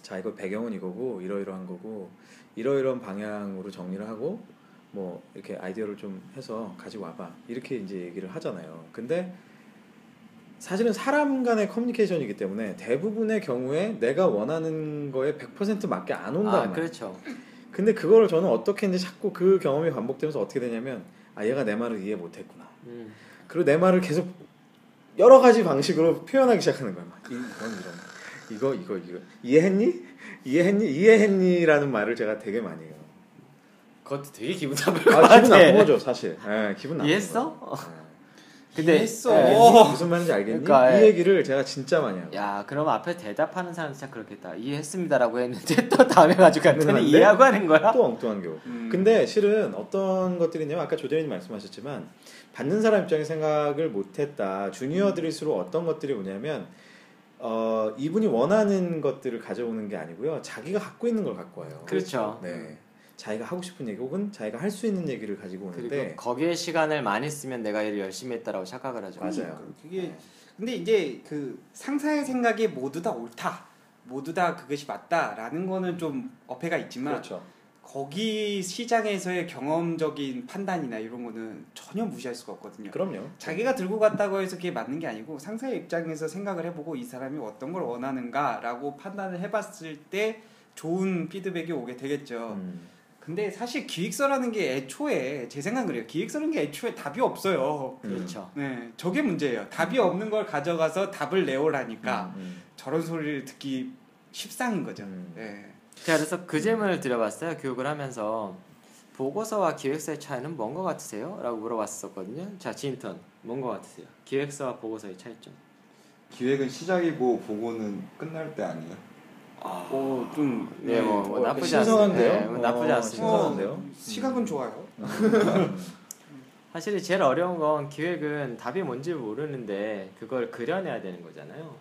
[SPEAKER 1] 자 이거 배경은 이거고 이러이러한 거고 이러이러한 방향으로 정리를 하고 뭐 이렇게 아이디어를 좀 해서 가지고 와봐 이렇게 이제 얘기를 하잖아요. 근데 사실은 사람 간의 커뮤니케이션이기 때문에 대부분의 경우에 내가 원하는 거에 100% 맞게 안 온단
[SPEAKER 3] 아. 그렇죠.
[SPEAKER 1] 근데 그거를 저는 어떻게 했는지 자꾸 그 경험이 반복되면서 어떻게 되냐면 아 얘가 내 말을 이해 못했구나.
[SPEAKER 3] 음.
[SPEAKER 1] 그리고 내 말을 계속 여러 가지 방식으로 표현하기 시작하는 거야. 막 이- 이건 이런 이거 이거 이거 이해했니? 이해했니? 이해했니라는 말을 제가 되게 많이 해요.
[SPEAKER 3] 그것도 되게 기분 나쁠
[SPEAKER 1] 것아
[SPEAKER 3] 같아.
[SPEAKER 1] 기분 나쁜 거죠 사실. 예, 기분 나쁜
[SPEAKER 3] 이해했어?
[SPEAKER 1] 거죠.
[SPEAKER 3] 근데
[SPEAKER 2] 이해했어.
[SPEAKER 1] 예.
[SPEAKER 2] 어.
[SPEAKER 1] 알겠니? 무슨 말인지 알겠니?
[SPEAKER 3] 그러니까,
[SPEAKER 1] 이
[SPEAKER 3] 예.
[SPEAKER 1] 얘기를 제가 진짜 많이 하고.
[SPEAKER 3] 야 그럼 앞에 대답하는 사람 진짜 그렇겠다. 이해했습니다라고 했는데 또 다음에 가지고 갔더니 이해하고 하는 거야?
[SPEAKER 1] 또 엉뚱한 경우.
[SPEAKER 2] 음.
[SPEAKER 1] 근데 실은 어떤 것들이냐면 아까 조대리님 말씀하셨지만 받는 사람 입장에 생각을 못했다. 주니어들일수록 어떤 것들이 오냐면 어, 이분이 원하는 것들을 가져오는 게 아니고요. 자기가 갖고 있는 걸 갖고 와요.
[SPEAKER 3] 그렇죠.
[SPEAKER 1] 네. 자기가 하고 싶은 얘기 혹은 자기가 할 수 있는 얘기를 가지고
[SPEAKER 3] 그리고
[SPEAKER 1] 오는데
[SPEAKER 3] 거기에 시간을 많이 쓰면 내가 일을 열심히 했다라고 착각을 하죠.
[SPEAKER 1] 맞아요.
[SPEAKER 2] 그게 근데 이제 그 상사의 생각이 모두 다 옳다, 모두 다 그것이 맞다라는 거는 좀 어폐가 있지만
[SPEAKER 1] 그렇죠.
[SPEAKER 2] 거기 시장에서의 경험적인 판단이나 이런 거는 전혀 무시할 수가 없거든요.
[SPEAKER 1] 그럼요.
[SPEAKER 2] 자기가 들고 갔다고 해서 그게 맞는 게 아니고 상사의 입장에서 생각을 해보고 이 사람이 어떤 걸 원하는가라고 판단을 해봤을 때 좋은 피드백이 오게 되겠죠.
[SPEAKER 1] 음.
[SPEAKER 2] 근데 사실 기획서라는 게 애초에 제 생각은 그래요. 기획서라는 게 애초에 답이 없어요.
[SPEAKER 1] 음.
[SPEAKER 3] 그렇죠.
[SPEAKER 2] 네, 저게 문제예요. 답이 없는 걸 가져가서 답을 내오라니까
[SPEAKER 1] 음.
[SPEAKER 2] 저런 소리를 듣기 십상인 거죠.
[SPEAKER 1] 음.
[SPEAKER 2] 네.
[SPEAKER 3] 제가 그래서 그 질문을 드려봤어요. 교육을 하면서 보고서와 기획서의 차이는 뭔 것 같으세요? 라고 물어봤었거든요. 자, 진턴 뭔 것 같으세요? 기획서와 보고서의 차이점.
[SPEAKER 4] 기획은 시작이고 보고는 끝날 때 아니에요?
[SPEAKER 2] 오, 좀
[SPEAKER 3] 네, 뭐, 뭐
[SPEAKER 1] 어,
[SPEAKER 3] 나쁘지
[SPEAKER 1] 신선한데요?
[SPEAKER 3] 않습니다. 네, 뭐 나쁘지
[SPEAKER 1] 어,
[SPEAKER 3] 않습니다.
[SPEAKER 1] 신선한데요?
[SPEAKER 2] 어, 시각은 좋아요.
[SPEAKER 3] 사실 제일 어려운 건 기획은 답이 뭔지 모르는데 그걸 그려내야 되는 거잖아요.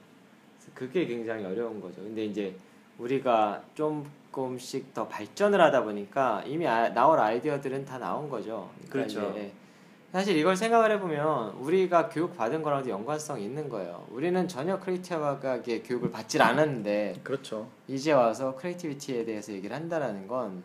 [SPEAKER 3] 그게 굉장히 어려운 거죠. 근데 이제 우리가 조금씩 더 발전을 하다 보니까 이미 아, 나올 아이디어들은 다 나온 거죠. 그러니까
[SPEAKER 2] 그렇죠.
[SPEAKER 3] 이제 사실 이걸 생각을 해보면 우리가 교육 받은 거랑도 연관성이 있는 거예요. 우리는 전혀 creative하게 교육을 받질 않았는데
[SPEAKER 1] 그렇죠.
[SPEAKER 3] 이제 와서 creativity에 대해서 얘기를 한다라는 건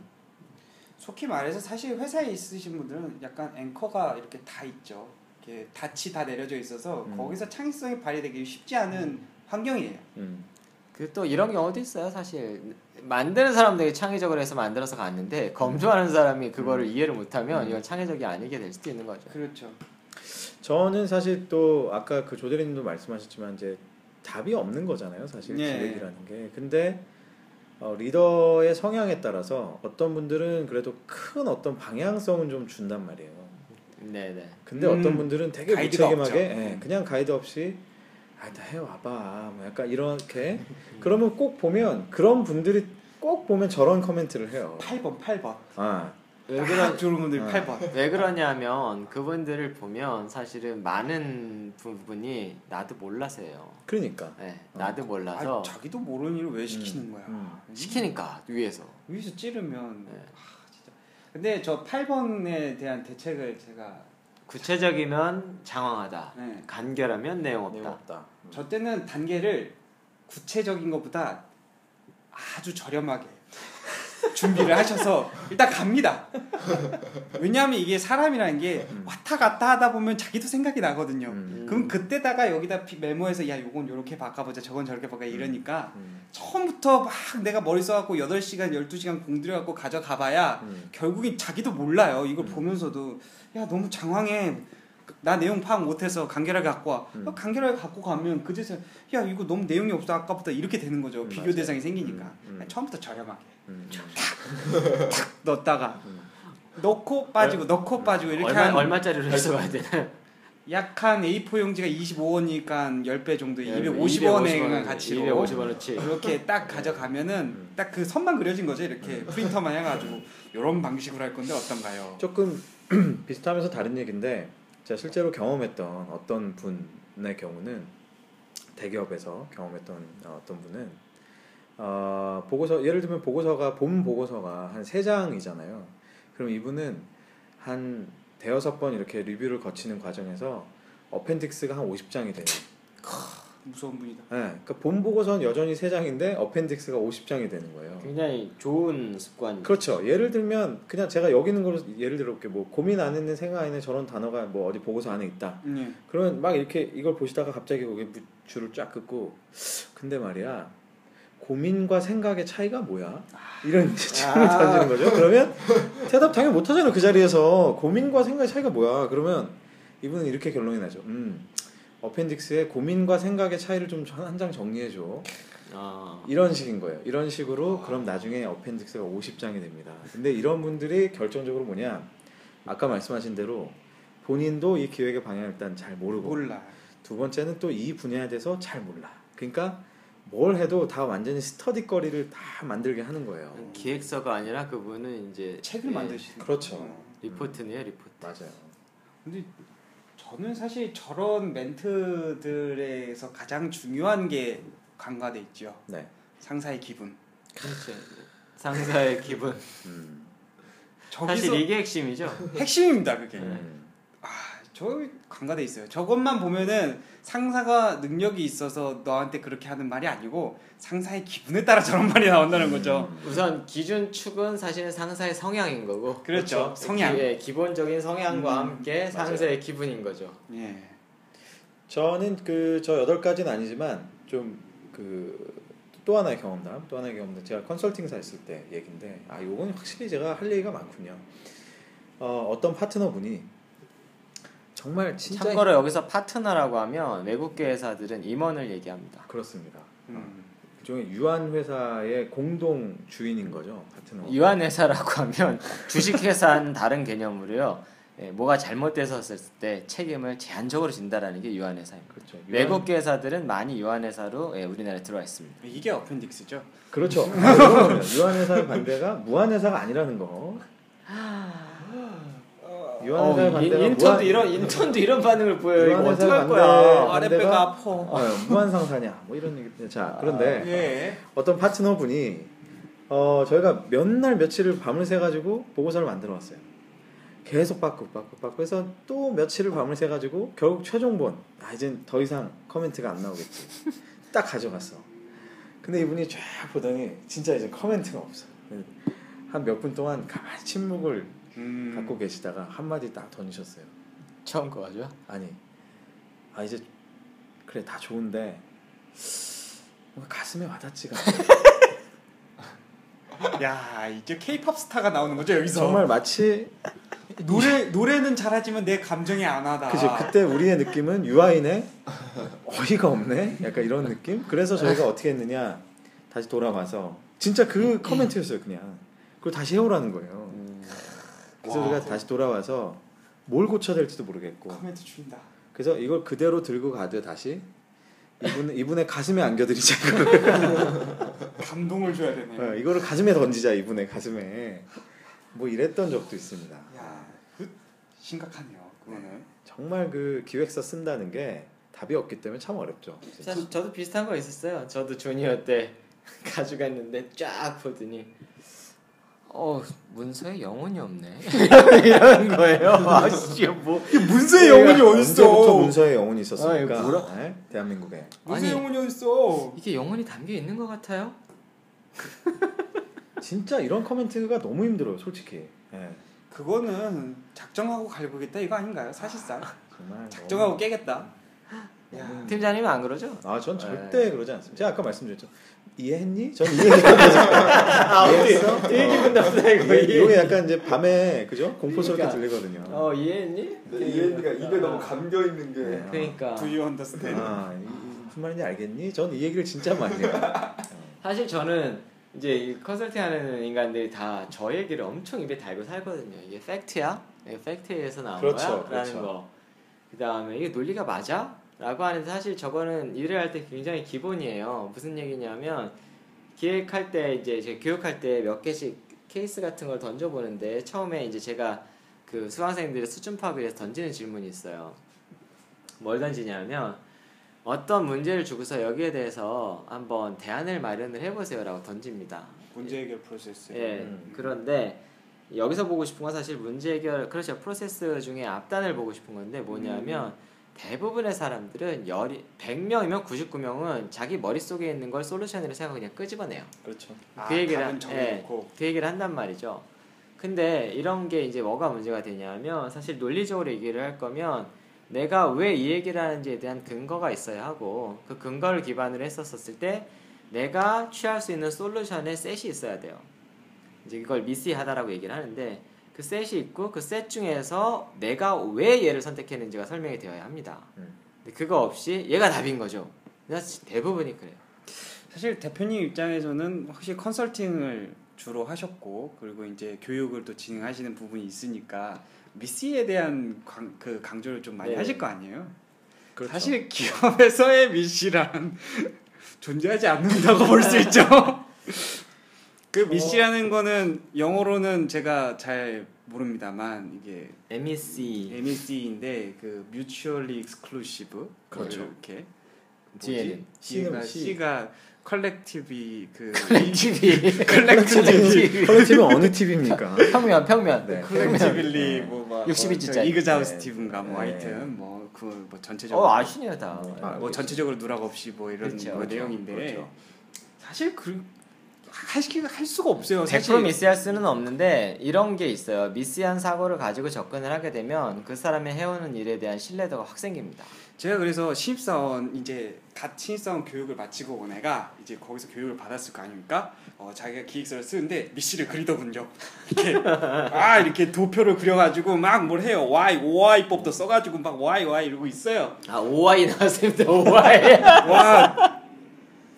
[SPEAKER 2] 속히 말해서 사실 회사에 있으신 분들은 약간 앵커가 이렇게 다 있죠. 이렇게 닻이 다 내려져 있어서
[SPEAKER 1] 음.
[SPEAKER 2] 거기서 창의성이 발휘되기 쉽지 않은 환경이에요.
[SPEAKER 1] 음.
[SPEAKER 3] 그또 이런 경우도 있어요 사실 만드는 사람 되게 창의적으로 해서 만들어서 갔는데 검토하는 사람이 그거를 이해를 못하면
[SPEAKER 1] 음.
[SPEAKER 3] 이건 창의적이 아니게 될 수도 있는 거죠
[SPEAKER 2] 그렇죠.
[SPEAKER 1] 저는 사실 또 아까 그 조대리님도 말씀하셨지만 이제 답이 없는 거잖아요, 사실
[SPEAKER 2] 예.
[SPEAKER 1] 기획이라는 게. 근데 어, 리더의 성향에 따라서 어떤 분들은 그래도 큰 어떤 방향성은 좀 준단 말이에요.
[SPEAKER 3] 네네.
[SPEAKER 1] 근데
[SPEAKER 2] 음,
[SPEAKER 1] 어떤 분들은 되게
[SPEAKER 2] 가이드가
[SPEAKER 1] 무책임하게
[SPEAKER 2] 없죠.
[SPEAKER 1] 예, 그냥 가이드 없이 아, 다 해와봐. 뭐 약간 이렇게 그러면 꼭 보면 그런 분들이 꼭 보면 저런 코멘트를 해요.
[SPEAKER 2] 8번 8번.
[SPEAKER 1] 아,
[SPEAKER 2] 왜딱
[SPEAKER 3] 그런
[SPEAKER 2] 좋은 분들이
[SPEAKER 1] 어.
[SPEAKER 2] 8번.
[SPEAKER 3] 왜 그러냐면 그분들을 보면 사실은 많은 부분이 나도 몰라서예요.
[SPEAKER 1] 그러니까.
[SPEAKER 3] 네,
[SPEAKER 1] 어.
[SPEAKER 3] 나도 몰라서
[SPEAKER 2] 아, 자기도 모르는 일을 왜 시키는 거야?
[SPEAKER 1] 음.
[SPEAKER 3] 시키니까 위에서.
[SPEAKER 2] 위에서 찌르면
[SPEAKER 3] 네.
[SPEAKER 2] 아, 진짜. 근데 저 8번에 대한 대책을 제가
[SPEAKER 3] 구체적이면 장황하다.
[SPEAKER 2] 네.
[SPEAKER 3] 간결하면 내용
[SPEAKER 1] 내용
[SPEAKER 3] 없다.
[SPEAKER 2] 저 때는 단계를 구체적인 것보다 아주 저렴하게 준비를 하셔서 일단 갑니다. 왜냐하면 이게 사람이라는 게
[SPEAKER 1] 음.
[SPEAKER 2] 왔다 갔다 하다 보면 자기도 생각이 나거든요.
[SPEAKER 1] 음.
[SPEAKER 2] 그럼 그때다가 여기다 피- 메모해서 야 요건 요렇게 바꿔보자 저건 저렇게 바꿔 이러니까
[SPEAKER 1] 음.
[SPEAKER 2] 처음부터 막 내가 머리 써갖고 8시간 12시간 공들여갖고 가져가봐야
[SPEAKER 1] 음.
[SPEAKER 2] 결국엔 자기도 몰라요. 이걸
[SPEAKER 1] 음.
[SPEAKER 2] 보면서도 야 너무 장황해. 나 내용 파악 못해서 간결하게 갖고 와.
[SPEAKER 1] 음.
[SPEAKER 2] 어, 간결하게 갖고 가면 그제서 야 이거 너무 내용이 없어 아까부터 이렇게 되는 거죠.
[SPEAKER 1] 음,
[SPEAKER 2] 비교
[SPEAKER 1] 맞아요.
[SPEAKER 2] 대상이 생기니까
[SPEAKER 1] 음, 음.
[SPEAKER 2] 처음부터 저렴하게
[SPEAKER 1] 음.
[SPEAKER 2] 넣었다가
[SPEAKER 1] 음.
[SPEAKER 2] 넣고 빠지고 넣고 빠지고 이렇게
[SPEAKER 3] 얼마
[SPEAKER 2] 한
[SPEAKER 3] 얼마짜리로 해석해야 되나?
[SPEAKER 2] 약한 A4 용지가 25원이니까 10배 정도
[SPEAKER 3] 예,
[SPEAKER 2] 250원에 가치로
[SPEAKER 3] 250원어치.
[SPEAKER 2] 이렇게 딱 가져가면은
[SPEAKER 1] 음.
[SPEAKER 2] 딱그 선만 그려진 거죠 이렇게 프린터만 해가지고 이런 방식으로 할 건데 어떤가요?
[SPEAKER 1] 조금 비슷하면서 다른 얘기인데 제가 실제로 경험했던 어떤 분의 경우는 대기업에서 경험했던 어떤 분은 어, 보고서 예를 들면 보고서가 본 보고서가 한 세 장이잖아요. 그럼 이분은 한 대여섯 번 이렇게 리뷰를 거치는 과정에서 어펜딕스가 한 50장이 돼요.
[SPEAKER 2] 무서운 분이다.
[SPEAKER 1] 네, 그러니까 본 보고서는 여전히 세 장인데 어펜딕스가 50장이 되는 거예요.
[SPEAKER 3] 굉장히 좋은 습관.
[SPEAKER 1] 그렇죠. 예를 들면 그냥 제가 여기 있는 걸로 예를 들어볼게 뭐 고민 안 했는 생각 안 했는 저런 단어가 뭐 어디 보고서 안에 있다.
[SPEAKER 2] 예.
[SPEAKER 1] 그러면 막 이렇게 이걸 보시다가 갑자기 거기 무- 줄을 쫙 긋고 근데 말이야 고민과 생각의 차이가 뭐야? 이런 질문을
[SPEAKER 3] 아.
[SPEAKER 1] 던지는 거죠. 그러면 대답 당연히 못 하잖아요. 그 자리에서 고민과 생각의 차이가 뭐야? 그러면 이분은 이렇게 결론이 나죠. 음. 어펜딕스에 고민과 생각의 차이를 좀 한 장 정리해 줘.
[SPEAKER 3] 아,
[SPEAKER 1] 이런 식인 거예요. 이런 식으로 그럼 나중에 어펜딕스가 50장이 됩니다. 근데 이런 분들이 결정적으로 뭐냐? 아까 말씀하신 대로 본인도 이 기획의 방향을 일단 잘 모르고
[SPEAKER 2] 몰라.
[SPEAKER 1] 두 번째는 또 이 분야에 대해서 잘 몰라. 그러니까 뭘 해도 다 완전히 스터디 거리를 다 만들게 하는 거예요.
[SPEAKER 3] 기획서가 아니라 그분은 이제
[SPEAKER 2] 책을
[SPEAKER 3] 예,
[SPEAKER 2] 만드시는.
[SPEAKER 1] 그렇죠.
[SPEAKER 2] 어.
[SPEAKER 3] 리포트네요, 리포트.
[SPEAKER 1] 맞아요.
[SPEAKER 2] 근데 저는 사실 저런 멘트들에서 가장 중요한 게 간과돼 있죠.
[SPEAKER 1] 네.
[SPEAKER 2] 상사의 기분.
[SPEAKER 3] 그렇죠. 상사의 기분.
[SPEAKER 1] 음.
[SPEAKER 2] 저기서
[SPEAKER 3] 사실 이게 핵심이죠.
[SPEAKER 2] 핵심입니다 그게.
[SPEAKER 3] 네.
[SPEAKER 1] 음.
[SPEAKER 2] 저 간과돼 있어요. 저것만 보면은 상사가 능력이 있어서 너한테 그렇게 하는 말이 아니고 상사의 기분에 따라 저런 말이 나온다는 거죠.
[SPEAKER 3] 우선 기준 축은 사실은 상사의 성향인 거고.
[SPEAKER 2] 그렇죠. 성향.
[SPEAKER 3] 기, 예, 기본적인 성향과
[SPEAKER 2] 음,
[SPEAKER 3] 함께 상사의 기분인 거죠.
[SPEAKER 2] 예.
[SPEAKER 1] 저는 그 저 여덟 가지는 아니지만 좀 그 또 하나의 경험담, 또 하나의 경험담. 제가 컨설팅사 했을 때 얘긴데 아 요건 확실히 제가 할 얘기가 많군요. 어, 어떤 파트너분이 정말 진짜
[SPEAKER 3] 참고로 여기서 파트너라고 하면 외국계 회사들은 임원을 얘기합니다.
[SPEAKER 1] 그렇습니다.
[SPEAKER 2] 음.
[SPEAKER 1] 일종의 유한 회사의 공동 주인인 거죠 파트너.
[SPEAKER 3] 유한 회사라고 하면 주식 회사는 다른 개념으로요. 예, 뭐가 잘못됐었을 때 책임을 제한적으로 진다라는 게 유한 회사입니다.
[SPEAKER 1] 그렇죠. 유한-
[SPEAKER 3] 외국계 회사들은 많이 유한 회사로 예, 우리나라에 들어와 있습니다.
[SPEAKER 2] 이게 어펜딕스죠.
[SPEAKER 1] 그렇죠. 아, 유한 회사의 반대가 무한 회사가 아니라는 거. 유한 회사의
[SPEAKER 3] 어,
[SPEAKER 1] 반대가
[SPEAKER 3] 인, 인턴도
[SPEAKER 1] 무한-
[SPEAKER 3] 이런 인턴도 이런 반응을 보여요. 이거
[SPEAKER 1] 유한
[SPEAKER 3] 어떻게 할 거야?
[SPEAKER 2] 아랫배가
[SPEAKER 1] 반대가-
[SPEAKER 2] 아파.
[SPEAKER 1] 어, 무한 상사냐 뭐 이런 얘기. 자 그런데
[SPEAKER 2] 예.
[SPEAKER 1] 어떤 파트너 분이 어 저희가 몇 날 며칠을 밤을 새 가지고 보고서를 만들어 왔어요. 계속 바꾸고 바꾸고 바꾸고 해서 또 며칠을 밤을 새 가지고 결국 최종본 아 이젠 더 이상 코멘트가 안 나오겠지. 딱 가져갔어. 근데 이분이 쫙 보더니 진짜 이제 코멘트가 없어. 한 몇 분 동안 가만히 침묵을
[SPEAKER 2] 음.
[SPEAKER 1] 갖고 계시다가 한 마디 딱 던지셨어요.
[SPEAKER 3] 처음 거죠?
[SPEAKER 1] 아니 아 이제 그래 다 좋은데 뭔가 가슴에 와닿지가 않아.
[SPEAKER 2] 야 이제 K-팝 스타가 나오는 거죠 여기서.
[SPEAKER 1] 정말 마치
[SPEAKER 2] 노래 노래는 잘하지만 내 감정이 안 하다.
[SPEAKER 1] 그지 그때 우리의 느낌은 유아인의 어이가 없네. 약간 이런 느낌. 그래서 저희가 어떻게 했느냐 다시 돌아와서 진짜 그 커멘트였어요 그냥. 그걸 다시 해오라는 거예요.
[SPEAKER 3] 음,
[SPEAKER 1] 그래서
[SPEAKER 2] 와.
[SPEAKER 1] 우리가 다시 돌아와서 뭘 고쳐야 될지도 모르겠고
[SPEAKER 2] 코멘트 줄인다.
[SPEAKER 1] 그래서 이걸 그대로 들고 가듯 다시 이분 이분의 가슴에 안겨드리자 이거를.
[SPEAKER 2] 감동을 줘야 되네.
[SPEAKER 1] 어, 이거를 가슴에 던지자 이분의 가슴에 뭐 이랬던 적도 있습니다.
[SPEAKER 2] 야, 그 심각하네요. 그거는.
[SPEAKER 1] 정말 그 기획서 쓴다는 게 답이 없기 때문에 참 어렵죠.
[SPEAKER 3] 사실 저도 비슷한 거 있었어요. 저도 주니어 때 가져갔는데 쫙 보더니 어 문서에 영혼이 없네 이런 거예요. 아씨 뭐
[SPEAKER 2] 문서의 영혼이
[SPEAKER 1] 언제부터
[SPEAKER 2] 어딨어?
[SPEAKER 1] 문서에 영혼이 있었습니까?
[SPEAKER 3] 아, 이거 뭐라-
[SPEAKER 1] 네? 대한민국에
[SPEAKER 2] 문서의
[SPEAKER 3] 아니.
[SPEAKER 2] 영혼이 어딨어?
[SPEAKER 3] 이게 영혼이 담겨 있는 것 같아요.
[SPEAKER 1] 진짜 이런 커멘트가 너무 힘들어요, 솔직히. 예,
[SPEAKER 2] 그거는 작정하고 갈구겠다 이거 아닌가요? 사실상
[SPEAKER 1] 정말
[SPEAKER 2] 작정하고
[SPEAKER 1] 너무-
[SPEAKER 2] 깨겠다. 야,
[SPEAKER 3] 팀장님은 안 그러죠?
[SPEAKER 1] 아, 전
[SPEAKER 3] 네.
[SPEAKER 1] 절대 그러지 않습니다. 제가 아까 말씀드렸죠. 이해했니? 전 이해했거든요.
[SPEAKER 3] 아
[SPEAKER 1] 이해했어?
[SPEAKER 3] 되게 기분 나쁘다 이거
[SPEAKER 1] 이게 약간 이제 밤에 그죠? 공포스럽게
[SPEAKER 3] 그러니까.
[SPEAKER 1] 들리거든요.
[SPEAKER 3] 어 이해했니?
[SPEAKER 4] 이해가 입에 너무 감겨 있는 게
[SPEAKER 1] 네.
[SPEAKER 3] 그러니까
[SPEAKER 2] Do you understand?
[SPEAKER 1] 아, 이- 이- 무슨 말인지 알겠니? 전 이 얘기를 진짜 많이 해요.
[SPEAKER 3] 사실 저는 이제 이 컨설팅하는 인간들이 다 저 얘기를 엄청 입에 달고 살거든요. 이게 팩트야? 이게 팩트에서 나온
[SPEAKER 1] 그렇죠,
[SPEAKER 3] 거야?
[SPEAKER 1] 그렇죠.
[SPEAKER 3] 라는 거. 그 다음에 이게 논리가 맞아? 라고 하는데 사실 저거는 일을 할 때 굉장히 기본이에요. 무슨 얘기냐면 기획할 때 이제 제가 교육할 때 몇 개씩 케이스 같은 걸 던져보는데 처음에 이제 제가 그 수강생들의 수준 파악을 위해서 던지는 질문이 있어요. 뭘 던지냐면 어떤 문제를 주고서 여기에 대해서 한번 대안을 마련을 해보세요라고 던집니다.
[SPEAKER 2] 문제 해결 프로세스.
[SPEAKER 3] 예.
[SPEAKER 1] 음.
[SPEAKER 3] 그런데 여기서 보고 싶은 건 사실 문제 해결 그렇죠 프로세스 중에 앞단을 보고 싶은 건데 뭐냐면 대부분의 사람들은 열이 100명이면 99명은 자기 머릿속에 있는 걸 솔루션으로 생각하고 그냥 끄집어내요.
[SPEAKER 1] 그렇죠.
[SPEAKER 2] 아,
[SPEAKER 3] 그 얘기를
[SPEAKER 2] 답은
[SPEAKER 3] 한-
[SPEAKER 2] 정해놓고.
[SPEAKER 3] 그 얘기를 한단 말이죠. 근데 이런 게 이제 뭐가 문제가 되냐면 사실 논리적으로 얘기를 할 거면 내가 왜 이 얘기를 하는지에 대한 근거가 있어야 하고 그 근거를 기반으로 했었을 때 내가 취할 수 있는 솔루션의 셋이 있어야 돼요. 이제 이걸 미시하다라고 얘기를 하는데 그 셋이 있고 그 셋 중에서 내가 왜 얘를 선택했는지가 설명이 되어야 합니다.
[SPEAKER 1] 음.
[SPEAKER 3] 근데 그거 없이 얘가 답인 거죠. 대부분이 그래요.
[SPEAKER 2] 사실 대표님 입장에서는 확실히 컨설팅을 주로 하셨고 그리고 이제 교육을 또 진행하시는 부분이 있으니까 MECE에 대한 강, 그 강조를 좀 많이
[SPEAKER 3] 네.
[SPEAKER 2] 하실 거 아니에요?
[SPEAKER 1] 그렇죠.
[SPEAKER 2] 사실 기업에서의 MECE란 존재하지 않는다고 볼 수 있죠. 그 MECE라는 거는 영어로는 제가 잘 모릅니다만 이게
[SPEAKER 3] MECE
[SPEAKER 2] MECE인데 그 mutually exclusive
[SPEAKER 1] 그렇죠.
[SPEAKER 2] 이렇게
[SPEAKER 3] 뒤에는
[SPEAKER 2] C가
[SPEAKER 1] C.
[SPEAKER 2] C가 collective 그
[SPEAKER 1] collective collective collective 어느 팁입니까?
[SPEAKER 3] 평면 평면
[SPEAKER 1] 네.
[SPEAKER 2] 컬렉티블리 뭐막
[SPEAKER 3] 62
[SPEAKER 2] 이그자우
[SPEAKER 1] 네.
[SPEAKER 2] 스티븐가 뭐
[SPEAKER 1] 네.
[SPEAKER 2] 하여튼 뭐 그 뭐 전체적으로
[SPEAKER 3] 어 아시네요 다.
[SPEAKER 1] 아,
[SPEAKER 2] 뭐 전체적으로 누락 없이 뭐 이런
[SPEAKER 3] 그렇죠,
[SPEAKER 2] 뭐
[SPEAKER 3] 그렇죠.
[SPEAKER 2] 내용인데
[SPEAKER 1] 그렇죠.
[SPEAKER 2] 사실 그 할 수가 없어요.
[SPEAKER 3] 100%
[SPEAKER 2] 사실
[SPEAKER 3] 미스할 수는 없는데 이런 게 있어요. 미스한 사고를 가지고 접근을 하게 되면 그 사람이 해오는 일에 대한 신뢰도가 확 생깁니다.
[SPEAKER 2] 제가 그래서 신입사원 이제 갓 신입사원 교육을 마치고 온 애가 이제 거기서 교육을 받았을 거 아닙니까? 어, 자기가 기획서를 쓰는데 미시를 그리더군요. 이렇게 아 이렇게 도표를 그려가지고 막 뭘 해요. Y OI법도 써가지고 막 Y Y 이러고 있어요.
[SPEAKER 3] 아 OI 나왔습니다. OI.
[SPEAKER 2] 와.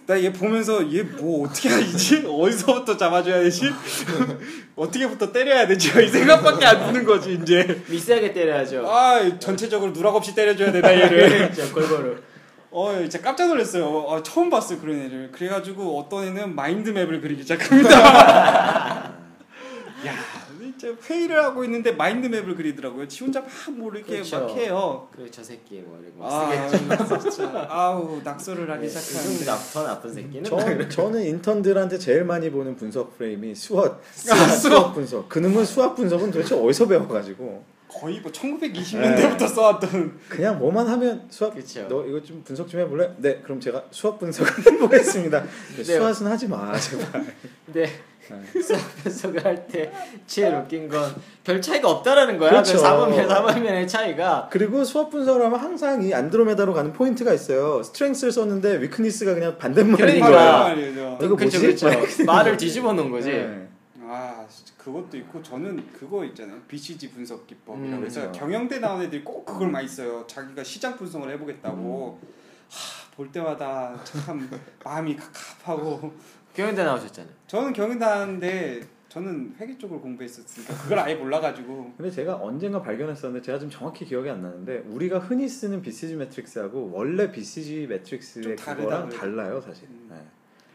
[SPEAKER 2] 나 얘 보면서 얘 뭐 어떻게 하지? 어디서부터 잡아줘야 되지? 어떻게부터 때려야 되지? 이 생각밖에 안 드는 거지 이제.
[SPEAKER 3] 미스하게 때려야죠.
[SPEAKER 2] 아 전체적으로 누락 없이 때려줘야 되나 얘를.
[SPEAKER 3] 그렇죠 골고루.
[SPEAKER 2] 어, 진짜 깜짝 놀랐어요. 어, 처음 봤어요 그런 애를. 그래가지고 어떤 애는 마인드맵을 그리기 시작합니다. 야, 진짜 회의를 하고 있는데 마인드맵을 그리더라고요. 지 혼자 막 뭐 이렇게
[SPEAKER 3] 그렇죠.
[SPEAKER 2] 막 해요.
[SPEAKER 3] 그리고 저 새끼 뭐 이렇게 막
[SPEAKER 2] 아. 진짜 아우 낙서를 하기
[SPEAKER 3] 요즘
[SPEAKER 2] 시작하는데.
[SPEAKER 3] 나- 더 나쁜 새끼는
[SPEAKER 1] 저, 저는 인턴들한테 제일 많이 보는 분석 프레임이 수학,
[SPEAKER 2] 아, 수학.
[SPEAKER 1] 수학 분석. 그놈은 수학 분석은 도대체 어디서 배워가지고
[SPEAKER 2] 거의 뭐 1920년대부터 써왔던.
[SPEAKER 1] 그냥 뭐만 하면 수학.
[SPEAKER 3] 그쵸.
[SPEAKER 1] 너 이거 좀 분석 좀 해볼래? 네, 그럼 제가 수학 분석을 해보겠습니다.
[SPEAKER 3] 네.
[SPEAKER 1] SWOT은 하지 마, 제발. 네.
[SPEAKER 3] SWOT 분석을 할 때 제일 웃긴 건 별 차이가 없다라는 거야.
[SPEAKER 1] 그렇죠.
[SPEAKER 3] 그 4분면 4분면의 차이가
[SPEAKER 1] 그리고 SWOT 분석을 하면 항상 이 안드로메다로 가는 포인트가 있어요. strength를 썼는데 weakness가 그냥 반대말인
[SPEAKER 3] 그러니까.
[SPEAKER 1] 거야.
[SPEAKER 2] 말이죠.
[SPEAKER 1] 이거
[SPEAKER 3] 그쵸,
[SPEAKER 1] 뭐지?
[SPEAKER 3] 그쵸. 말을 뒤집어 놓은 거지.
[SPEAKER 1] 네.
[SPEAKER 2] 아 그것도 있고 저는 그거 있잖아요 BCG 분석 기법이라고
[SPEAKER 3] 음,
[SPEAKER 2] 해서
[SPEAKER 1] 그렇죠.
[SPEAKER 2] 경영대 나온 애들이 꼭 그걸 많이 써요 자기가 시장 분석을 해보겠다고
[SPEAKER 1] 음.
[SPEAKER 2] 하, 볼 때마다 참 마음이 갑갑하고
[SPEAKER 3] 경영대 나오셨잖아요.
[SPEAKER 2] 저는 경영다인데 저는 회계 쪽을 공부했었으니까 그걸 아예 몰라가지고
[SPEAKER 1] 근데 제가 언젠가 발견했었는데 제가 좀 정확히 기억이 안 나는데 우리가 흔히 쓰는 BCG 매트릭스하고 원래 BCG 매트릭스의 그거랑. 달라요 사실.
[SPEAKER 2] 음.
[SPEAKER 1] 네.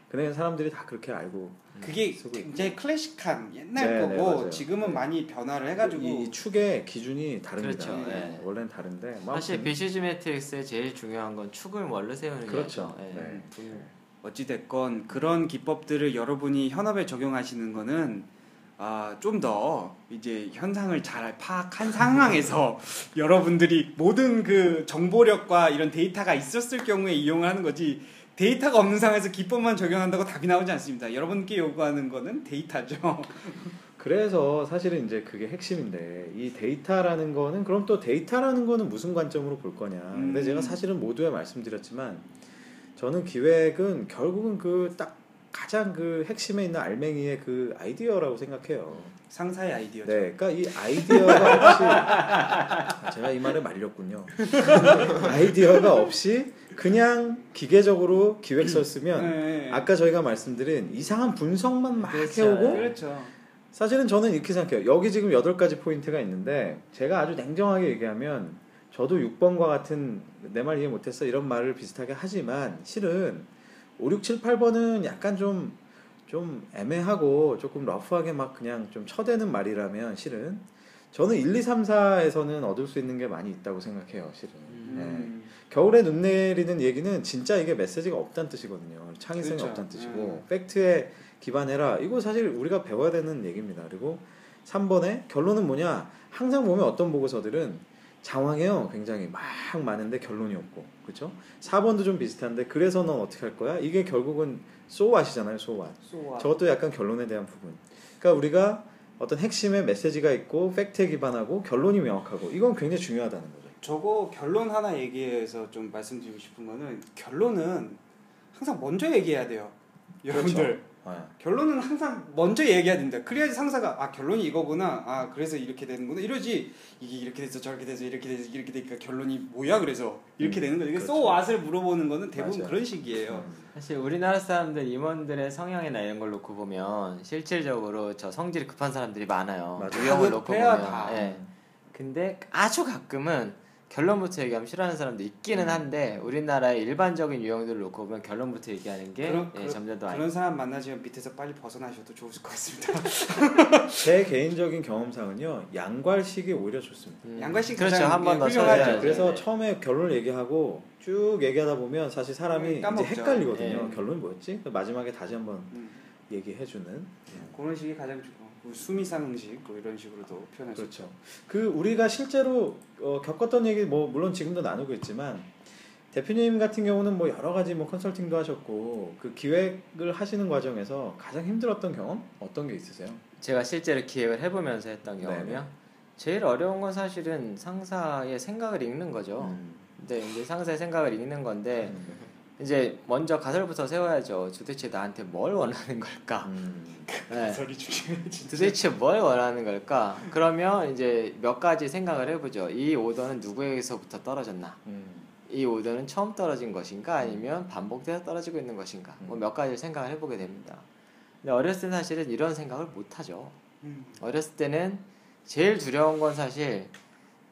[SPEAKER 1] 근데 사람들이 다 그렇게 알고
[SPEAKER 2] 그게. 굉장히 클래식한 옛날
[SPEAKER 1] 네, 네,
[SPEAKER 2] 거고
[SPEAKER 1] 맞아요.
[SPEAKER 2] 지금은
[SPEAKER 1] 네.
[SPEAKER 2] 많이 변화를 해가지고
[SPEAKER 1] 이, 이 축의 기준이 다릅니다.
[SPEAKER 3] 그렇죠.
[SPEAKER 1] 네.
[SPEAKER 3] 네.
[SPEAKER 1] 원래는 다른데 뭐
[SPEAKER 3] 사실 BCG 매트릭스의 제일 중요한 건 축을 뭘로 세우느냐.
[SPEAKER 1] 그렇죠. 네.
[SPEAKER 2] 어찌됐건 그런 기법들을 여러분이 현업에 적용하시는 거는 아, 좀 더 이제 현상을 잘 파악한 상황에서 여러분들이 모든 그 정보력과 이런 데이터가 있었을 경우에 이용을 하는 거지 데이터가 없는 상황에서 기법만 적용한다고 답이 나오지 않습니다. 여러분께 요구하는 거는 데이터죠.
[SPEAKER 1] 그래서 사실은 이제 그게 핵심인데 이 데이터라는 거는 그럼 또 데이터라는 거는 무슨 관점으로 볼 거냐. 근데
[SPEAKER 2] 음.
[SPEAKER 1] 제가 사실은 모두에 말씀드렸지만 저는 기획은 결국은 그 딱 가장 그 핵심에 있는 알맹이의 그 아이디어라고 생각해요.
[SPEAKER 2] 상사의 아이디어죠.
[SPEAKER 1] 네, 그러니까 이 아이디어가 없이 아, 제가 이 말에 말렸군요. 아이디어가 없이 그냥 기계적으로 기획서 쓰면
[SPEAKER 2] 네.
[SPEAKER 1] 아까 저희가 말씀드린 이상한 분석만 막
[SPEAKER 3] 그렇죠.
[SPEAKER 1] 해오고
[SPEAKER 2] 그렇죠.
[SPEAKER 1] 사실은 저는 이렇게 생각해요. 여기 지금 여덟 가지 포인트가 있는데 제가 아주 냉정하게 얘기하면 저도 6번과 같은 내 말 이해 못했어 이런 말을 비슷하게 하지만 실은 5, 6, 7, 8번은 약간 좀, 좀 애매하고 조금 러프하게 막 그냥 좀 쳐대는 말이라면 실은 저는 1, 2, 3, 4에서는 얻을 수 있는 게 많이 있다고 생각해요. 실은. 네.
[SPEAKER 2] 음.
[SPEAKER 1] 겨울에 눈 내리는 얘기는 진짜 이게 메시지가 없다는 뜻이거든요. 창의성이
[SPEAKER 2] 그렇죠.
[SPEAKER 1] 없다는 뜻이고
[SPEAKER 2] 음.
[SPEAKER 1] 팩트에 기반해라. 이거 사실 우리가 배워야 되는 얘기입니다. 그리고 3번에 결론은 뭐냐? 항상 보면 어떤 보고서들은 장황해요. 굉장히 막 많은데 결론이 없고. 그렇죠? 4번도 좀 비슷한데 그래서 넌 어떻게 할 거야? 이게 결국은 소왓이잖아요. 소왓.
[SPEAKER 2] 쏘아.
[SPEAKER 1] 저것도 약간 결론에 대한 부분. 그러니까 우리가 어떤 핵심의 메시지가 있고 팩트에 기반하고 결론이 명확하고 이건 굉장히 중요하다는 거죠.
[SPEAKER 2] 저거 결론 하나 얘기해서 좀 말씀드리고 싶은 거는 결론은 항상 먼저 얘기해야 돼요. 여러분들
[SPEAKER 1] 아,
[SPEAKER 2] 결론은 항상 먼저 얘기해야 된다. 그래야지 상사가 아 결론이 이거구나. 아 그래서 이렇게 되는구나. 이러지 이게 이렇게 돼서 저렇게 돼서 이렇게 돼서 이렇게 되니까 결론이 뭐야? 그래서 이렇게
[SPEAKER 1] 음,
[SPEAKER 2] 되는 거예요. 이게
[SPEAKER 1] 그렇죠.
[SPEAKER 2] 소 왓을 물어보는 거는 대부분
[SPEAKER 1] 맞아요.
[SPEAKER 2] 그런 식이에요.
[SPEAKER 1] 음.
[SPEAKER 3] 사실 우리나라 사람들 임원들의 성향이나 이런 걸 놓고 보면 실질적으로 저 성질이 급한 사람들이 많아요.
[SPEAKER 1] 맞아요.
[SPEAKER 3] 유형을
[SPEAKER 2] 다
[SPEAKER 3] 놓고 보면.
[SPEAKER 2] 다.
[SPEAKER 3] 예. 근데 아주 가끔은 결론부터 얘기하면 싫어하는 사람도 있기는 한데 우리나라의 일반적인 유형들을 놓고 보면 결론부터 얘기하는 게
[SPEAKER 2] 그런-
[SPEAKER 3] 예,
[SPEAKER 2] 그런-
[SPEAKER 3] 점점 더
[SPEAKER 2] 그런 사람 만나시면 밑에서 빨리 벗어나셔도 좋을 것 같습니다.
[SPEAKER 1] 제 개인적인 경험상은요 양괄식이 오히려 좋습니다.
[SPEAKER 3] 음,
[SPEAKER 2] 양갈씩
[SPEAKER 3] 그렇죠
[SPEAKER 2] 가장,
[SPEAKER 3] 한번더
[SPEAKER 2] 예.
[SPEAKER 1] 그래서
[SPEAKER 3] 네.
[SPEAKER 1] 처음에 결론을 얘기하고 쭉 얘기하다 보면 사실 사람이
[SPEAKER 2] 음,
[SPEAKER 1] 이제. 헷갈리거든요.
[SPEAKER 3] 네.
[SPEAKER 1] 결론이 뭐였지? 마지막에 다시 한번
[SPEAKER 2] 음,
[SPEAKER 1] 얘기해주는.
[SPEAKER 2] 그런 식이 가장 좋고 뭐 수미상식 뭐 이런 식으로도 표현할 수
[SPEAKER 1] 그렇죠. 그 우리가 실제로 어, 겪었던 얘기 뭐 물론 지금도 나누고 있지만 대표님 같은 경우는 뭐 여러 가지 뭐 컨설팅도 하셨고 그 기획을 하시는 과정에서 가장 힘들었던 경험 어떤 게 있으세요?
[SPEAKER 3] 제가 실제로 기획을 해보면서 했던. 경험이요. 제일 어려운 건 사실은 상사의 생각을 읽는 거죠.
[SPEAKER 1] 음.
[SPEAKER 3] 근데 이제 상사의 생각을 읽는 건데
[SPEAKER 1] 음.
[SPEAKER 3] 이제 먼저 가설부터 세워야죠. 도대체 나한테 뭘 원하는 걸까?
[SPEAKER 1] 음.
[SPEAKER 3] 네.
[SPEAKER 2] 중요해 진짜.
[SPEAKER 3] 도대체 뭘 원하는 걸까? 그러면 이제 몇 가지 생각을 해보죠. 이 오더는 누구에게서부터 떨어졌나?
[SPEAKER 1] 음.
[SPEAKER 3] 이 오더는 처음 떨어진 것인가? 아니면 반복돼서 떨어지고 있는 것인가? 뭐몇 가지 생각을 해보게 됩니다. 근데 어렸을 때 사실은 이런 생각을 못 하죠.
[SPEAKER 2] 음.
[SPEAKER 3] 어렸을 때는 제일 두려운 건 사실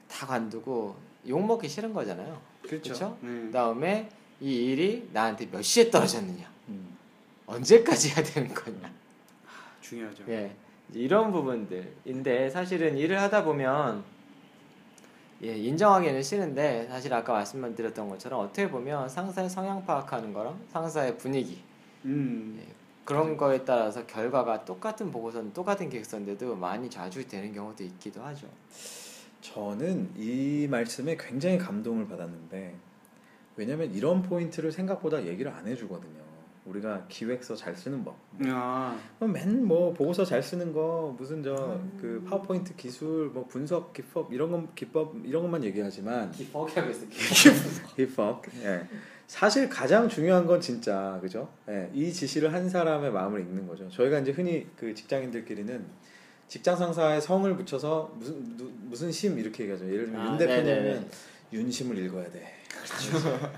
[SPEAKER 3] 다 관두고 욕 먹기 싫은 거잖아요.
[SPEAKER 2] 그렇죠.
[SPEAKER 3] 그쵸?
[SPEAKER 2] 네.
[SPEAKER 3] 그다음에 이 일이 나한테 몇 시에 떨어졌느냐?
[SPEAKER 1] 음.
[SPEAKER 3] 언제까지 해야 되는 거냐?
[SPEAKER 2] 중요하죠.
[SPEAKER 3] 예, 이런 부분들인데 사실은 일을 하다 보면 예, 인정하기는 싫은데 사실 아까 말씀드렸던 것처럼 어떻게 보면 상사의 성향 파악하는 거랑 상사의 분위기
[SPEAKER 2] 음.
[SPEAKER 3] 그런 거에 따라서 결과가 똑같은 보고서는 똑같은 계획서인데도 많이 자주 되는 경우도 있기도 하죠.
[SPEAKER 1] 저는 이 말씀에 굉장히 감동을 받았는데 왜냐면 이런 포인트를 생각보다 얘기를 안 해주거든요. 우리가 기획서 잘 쓰는 법.
[SPEAKER 2] 아.
[SPEAKER 1] 맨뭐 보고서 잘 쓰는 거 무슨 저 그 파워포인트 기술 뭐 분석 기법 이런 건 기법 이런 것만 얘기하지만
[SPEAKER 3] 기억하고 있어.
[SPEAKER 1] 기법 예. 사실 가장 중요한 건 진짜 그죠? 예. 이 지시를 한 사람의 마음을 읽는 거죠. 저희가 이제 흔히 그 직장인들끼리는 직장 상사의 성을 붙여서 무슨 누- 무슨 심 이렇게 얘기하죠. 예를 들면
[SPEAKER 3] 아,
[SPEAKER 1] 윤. 대표님은 윤심을 읽어야 돼.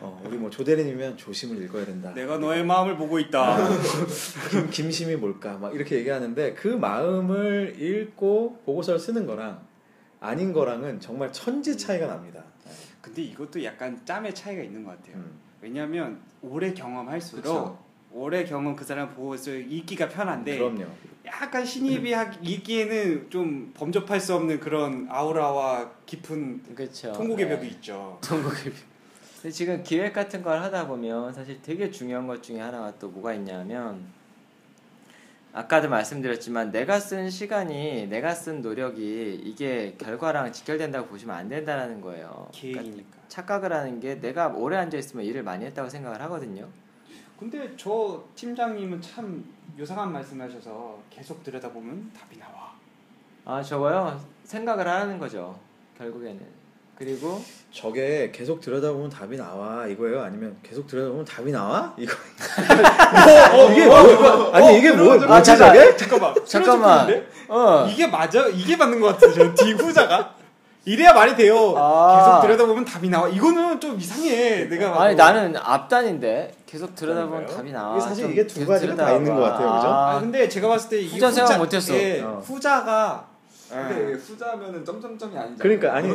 [SPEAKER 1] 어, 우리 뭐 조대리님이면 조심을 읽어야 된다.
[SPEAKER 2] 내가 너의 마음을 보고 있다.
[SPEAKER 1] 김, 김심이 뭘까? 막 이렇게 얘기하는데 그 마음을 읽고 보고서를 쓰는 거랑 아닌 거랑은 정말 천지 차이가 납니다.
[SPEAKER 2] 근데 이것도 약간 짬의 차이가 있는 것 같아요.
[SPEAKER 1] 음.
[SPEAKER 2] 왜냐하면 오래 경험할수록
[SPEAKER 4] 그쵸.
[SPEAKER 2] 오래 경험 그 사람 보고서 읽기가 편한데
[SPEAKER 1] 그럼요.
[SPEAKER 2] 약간 신입이 하- 읽기에는 좀 범접할 수 없는 그런 아우라와 깊은
[SPEAKER 3] 그렇죠.
[SPEAKER 2] 통곡의
[SPEAKER 3] 네.
[SPEAKER 2] 벽이 있죠.
[SPEAKER 3] 통곡의 벽. 근데 지금 기획 같은 걸 하다 보면 사실 되게 중요한 것 중에 하나가 또 뭐가 있냐면 아까도 말씀드렸지만 내가 쓴 시간이 내가 쓴 노력이 이게 결과랑 직결된다고 보시면 안 된다는 거예요. 그러니까
[SPEAKER 2] 계획이니까.
[SPEAKER 3] 착각을 하는 게 내가 오래 앉아 있으면 일을 많이 했다고 생각을 하거든요.
[SPEAKER 2] 근데 저 팀장님은 참 요상한 말씀하셔서 계속 들여다보면 답이 나와.
[SPEAKER 3] 아 저거요 생각을 하라는 거죠. 결국에는 그리고
[SPEAKER 1] 저게 계속 들여다보면 답이 나와 이거예요? 아니면 계속 들여다보면 답이 나와? 이거 뭐, 이게 뭐 아니 이게 뭐
[SPEAKER 3] 아, 잠깐.
[SPEAKER 2] 잠깐만.
[SPEAKER 3] 잠깐만. 어
[SPEAKER 2] 이게 맞아? 이게 맞는 것 같아. 저 뒤후자가 이래야 말이 돼요.
[SPEAKER 3] 아.
[SPEAKER 2] 계속 들여다보면 답이 나와. 이거는 좀 이상해. 내가
[SPEAKER 3] 아니. 나는 앞단인데 계속 들여다보면
[SPEAKER 1] 그런가요?
[SPEAKER 3] 답이 나와.
[SPEAKER 1] 이게 사실
[SPEAKER 3] 좀
[SPEAKER 1] 이게 두 가지가 다. 있는 것 같아요, 그죠?
[SPEAKER 2] 아,
[SPEAKER 3] 아,
[SPEAKER 2] 근데 제가 봤을 때 이게
[SPEAKER 3] 후자 생각 못했어.
[SPEAKER 2] 예,
[SPEAKER 1] 어.
[SPEAKER 2] 후자가
[SPEAKER 4] 근데
[SPEAKER 2] 예.
[SPEAKER 4] 후자면은 점점점이 아니잖아.
[SPEAKER 1] 그러니까, 아니,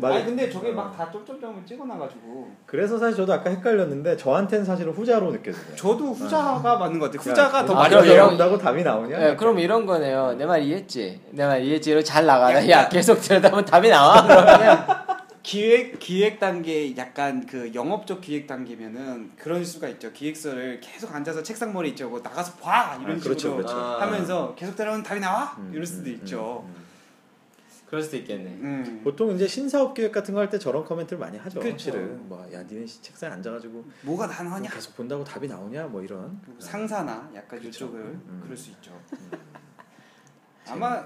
[SPEAKER 1] 맞아.
[SPEAKER 2] 아니 근데 저게
[SPEAKER 1] 어.
[SPEAKER 2] 막다 점점점을 찍어놔가지고
[SPEAKER 1] 그래서 사실 저도 아까 헷갈렸는데 저한테는 사실은 후자로 느껴져요.
[SPEAKER 2] 저도 후자가 맞는 것 같아요. 후자가 더
[SPEAKER 3] 아. 이런-
[SPEAKER 1] 나온다고 답이 나오냐?
[SPEAKER 3] 예, 그럼 이런 거네요. 내 말 이해했지? 내 말 이해했지? 이러고 잘.
[SPEAKER 2] 약간-
[SPEAKER 3] 야, 계속 들여다보면 답이 나와. 그러면
[SPEAKER 2] 기획 기획 단계 약간 그 영업적 기획 단계면은 그런 수가 있죠. 기획서를 계속 앉아서 책상 머리 있죠. 뭐 나가서 봐 이런
[SPEAKER 1] 아, 그렇죠,
[SPEAKER 2] 식으로
[SPEAKER 1] 그렇죠.
[SPEAKER 3] 아.
[SPEAKER 2] 하면서 계속 들어오면 답이 나와
[SPEAKER 1] 음,
[SPEAKER 2] 이럴 수도
[SPEAKER 1] 음,
[SPEAKER 2] 있죠.
[SPEAKER 1] 음, 음.
[SPEAKER 3] 그럴 수도 있겠네.
[SPEAKER 2] 음.
[SPEAKER 1] 보통 이제 신사업 기획 같은 거 할 때 저런 코멘트를 많이 하죠.
[SPEAKER 2] 그쵸.
[SPEAKER 1] 사실은 뭐야 니네 책상에 앉아가지고
[SPEAKER 2] 뭐가 나느냐?
[SPEAKER 1] 계속 본다고 답이 나오냐 뭐 이런.
[SPEAKER 2] 그리고 상사나 약간
[SPEAKER 1] 그쵸.
[SPEAKER 2] 이쪽을
[SPEAKER 1] 음.
[SPEAKER 2] 그럴 수 있죠.
[SPEAKER 1] 음.
[SPEAKER 2] 아마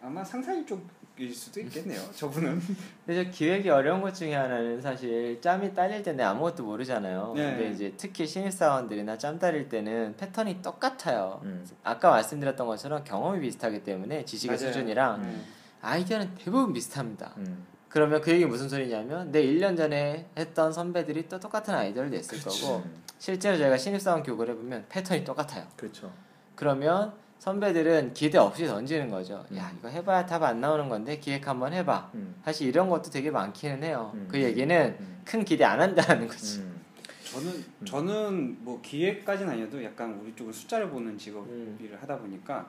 [SPEAKER 2] 아마 상사일 쪽일 수도 있겠네요. 저분은
[SPEAKER 3] 근데 저 기획이 어려운 것 중에 하나는 사실 짬이 딸릴 때는 아무것도 모르잖아요.
[SPEAKER 2] 네.
[SPEAKER 3] 근데 이제 특히 신입사원들이나 짬 딸릴 때는 패턴이 똑같아요.
[SPEAKER 1] 음.
[SPEAKER 3] 아까 말씀드렸던 것처럼 경험이 비슷하기 때문에 지식의
[SPEAKER 2] 맞아요.
[SPEAKER 3] 수준이랑
[SPEAKER 2] 음.
[SPEAKER 3] 아이디어는 대부분 비슷합니다.
[SPEAKER 1] 음.
[SPEAKER 3] 그러면 그 얘기 무슨 소리냐면 내 1년 전에 했던 선배들이 또 똑같은 아이디어를 냈을 거고
[SPEAKER 1] 음.
[SPEAKER 3] 실제로 저희가 신입사원 교육을 해보면 패턴이 똑같아요.
[SPEAKER 1] 그렇죠.
[SPEAKER 3] 그러면 선배들은 기대 없이 던지는 거죠.
[SPEAKER 1] 음.
[SPEAKER 3] 야 이거 해봐야 답 안 나오는 건데 기획 한번 해봐.
[SPEAKER 1] 음.
[SPEAKER 3] 사실 이런 것도 되게 많기는 해요.
[SPEAKER 1] 음.
[SPEAKER 3] 그 얘기는
[SPEAKER 1] 음.
[SPEAKER 3] 큰 기대 안 한다는 거지.
[SPEAKER 1] 음.
[SPEAKER 2] 저는 저는 뭐 기획까지는 아니어도 약간 우리 쪽은 숫자를 보는 직업
[SPEAKER 3] 음.
[SPEAKER 2] 일을 하다 보니까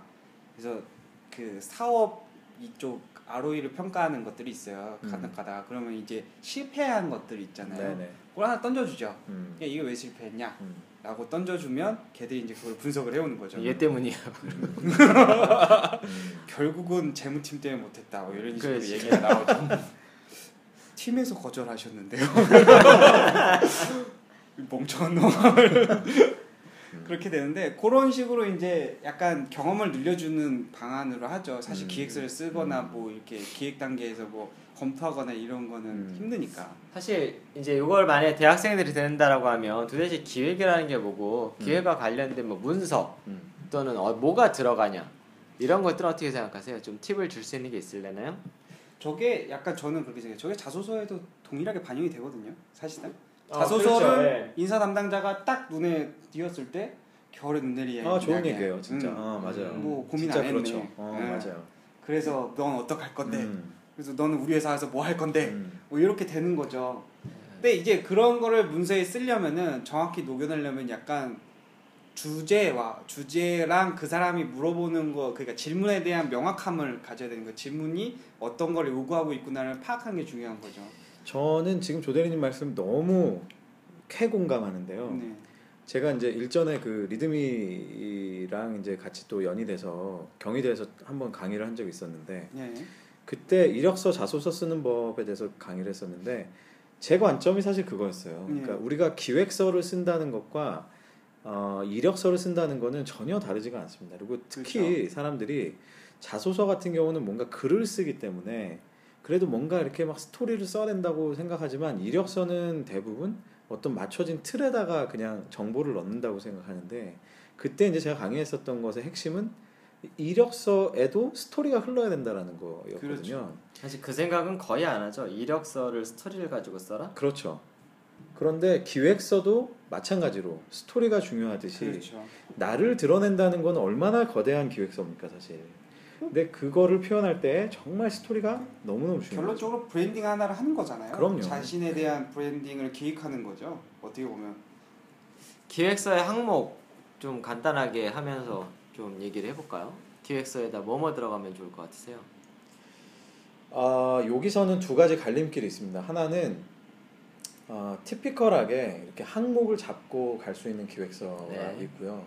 [SPEAKER 2] 그래서 그 사업 이쪽 ROE를 평가하는 것들이 있어요.
[SPEAKER 1] 음.
[SPEAKER 2] 가다 가다 그러면 이제 실패한 것들이 있잖아요.
[SPEAKER 1] 네네.
[SPEAKER 2] 그걸 하나 던져주죠.
[SPEAKER 1] 음.
[SPEAKER 2] 야, 이게 왜 실패했냐?
[SPEAKER 1] 음.
[SPEAKER 2] 라고 던져주면 걔들이 이제 그걸 분석을 해오는 거죠.
[SPEAKER 3] 얘 때문이야.
[SPEAKER 2] 결국은 재무팀 때문에 못했다. 뭐 이런 식으로
[SPEAKER 3] 그렇지.
[SPEAKER 2] 얘기가 나오죠. 팀에서 거절하셨는데요. 멍청한 놈. 그렇게 되는데 그런 식으로 이제 약간 경험을 늘려주는 방안으로 하죠. 사실
[SPEAKER 1] 음.
[SPEAKER 2] 기획서를 쓰거나
[SPEAKER 1] 음.
[SPEAKER 2] 뭐 이렇게 기획 단계에서 뭐 검토하거나 이런 거는
[SPEAKER 1] 음.
[SPEAKER 2] 힘드니까.
[SPEAKER 3] 사실 이제 이걸 만약에 대학생들이 듣는다라고 하면 도대체 기획이라는 게 뭐고
[SPEAKER 1] 음.
[SPEAKER 3] 기획과 관련된 뭐 문서
[SPEAKER 1] 음.
[SPEAKER 3] 또는 어, 뭐가 들어가냐 이런 것들은 어떻게 생각하세요? 좀 팁을 줄 수 있는 게 있을래나요?
[SPEAKER 2] 저게 약간 저는 그렇게 생각해요. 저게 자소서에도 동일하게 반영이 되거든요. 사실은.
[SPEAKER 3] 어,
[SPEAKER 2] 자소서를
[SPEAKER 3] 그렇죠. 예.
[SPEAKER 2] 인사 담당자가 딱 눈에 띄었을 때 겨울에 눈 내리에
[SPEAKER 1] 아 좋은. 얘기예요, 진짜.
[SPEAKER 2] 음.
[SPEAKER 1] 아 맞아요.
[SPEAKER 2] 뭐 고민
[SPEAKER 1] 진짜
[SPEAKER 2] 안 했네.
[SPEAKER 1] 그렇죠. 어
[SPEAKER 2] 네.
[SPEAKER 1] 맞아요.
[SPEAKER 2] 그래서 넌 어떡할 건데?
[SPEAKER 1] 음.
[SPEAKER 2] 그래서 너는 우리 회사에서 뭐 할 건데?
[SPEAKER 1] 음.
[SPEAKER 2] 뭐 이렇게 되는 거죠. 근데 이제 그런 거를 문서에 쓰려면은 정확히 녹여내려면 약간 주제와 주제랑 그 사람이 물어보는 거 그러니까 질문에 대한 명확함을 가져야 되는 거 질문이 어떤 걸 요구하고 있구나를 파악하는 게 중요한 거죠.
[SPEAKER 1] 저는 지금 조대리님 말씀 너무 캐 공감하는데요.
[SPEAKER 2] 네.
[SPEAKER 1] 제가 이제 일전에 그 리드미랑 이제 같이 또 연이 돼서 경희대에서 한번 강의를 한 적이 있었는데
[SPEAKER 2] 네.
[SPEAKER 1] 그때 이력서 자소서 쓰는 법에 대해서 강의를 했었는데 제 관점이 사실 그거였어요.
[SPEAKER 2] 네.
[SPEAKER 1] 그러니까 우리가 기획서를 쓴다는 것과 어, 이력서를 쓴다는 거는 전혀 다르지가 않습니다. 그리고 특히
[SPEAKER 2] 그렇죠.
[SPEAKER 1] 사람들이 자소서 같은 경우는 뭔가 글을 쓰기 때문에 그래도 뭔가 이렇게 막 스토리를 써야 된다고 생각하지만 이력서는 대부분 어떤 맞춰진 틀에다가 그냥 정보를 넣는다고 생각하는데 그때 이제 제가 강의했었던 것의 핵심은 이력서에도 스토리가 흘러야 된다라는 거였거든요.
[SPEAKER 2] 그렇죠.
[SPEAKER 3] 사실 그 생각은 거의 안 하죠. 이력서를 스토리를 가지고 써라.
[SPEAKER 1] 그렇죠. 그런데 기획서도 마찬가지로 스토리가 중요하듯이
[SPEAKER 2] 그렇죠.
[SPEAKER 1] 나를 드러낸다는 건 얼마나 거대한 기획서입니까 사실. 근데 그거를 표현할 때 정말 스토리가 너무너무 중요해요.
[SPEAKER 2] 결론적으로 브랜딩 하나를 하는 거잖아요.
[SPEAKER 1] 그럼요.
[SPEAKER 2] 자신에 대한 branding을 기획하는 거죠. 어떻게 보면.
[SPEAKER 3] 기획서의 항목 좀 간단하게 하면서 좀 얘기를 해볼까요? 기획서에다 뭐뭐 들어가면 좋을 것 같으세요?
[SPEAKER 1] 아 여기서는 두 가지 갈림길이 있습니다. 하나는 어, typical하게 이렇게 항목을 잡고 갈 수 있는 기획서가
[SPEAKER 3] 네.
[SPEAKER 1] 있고요.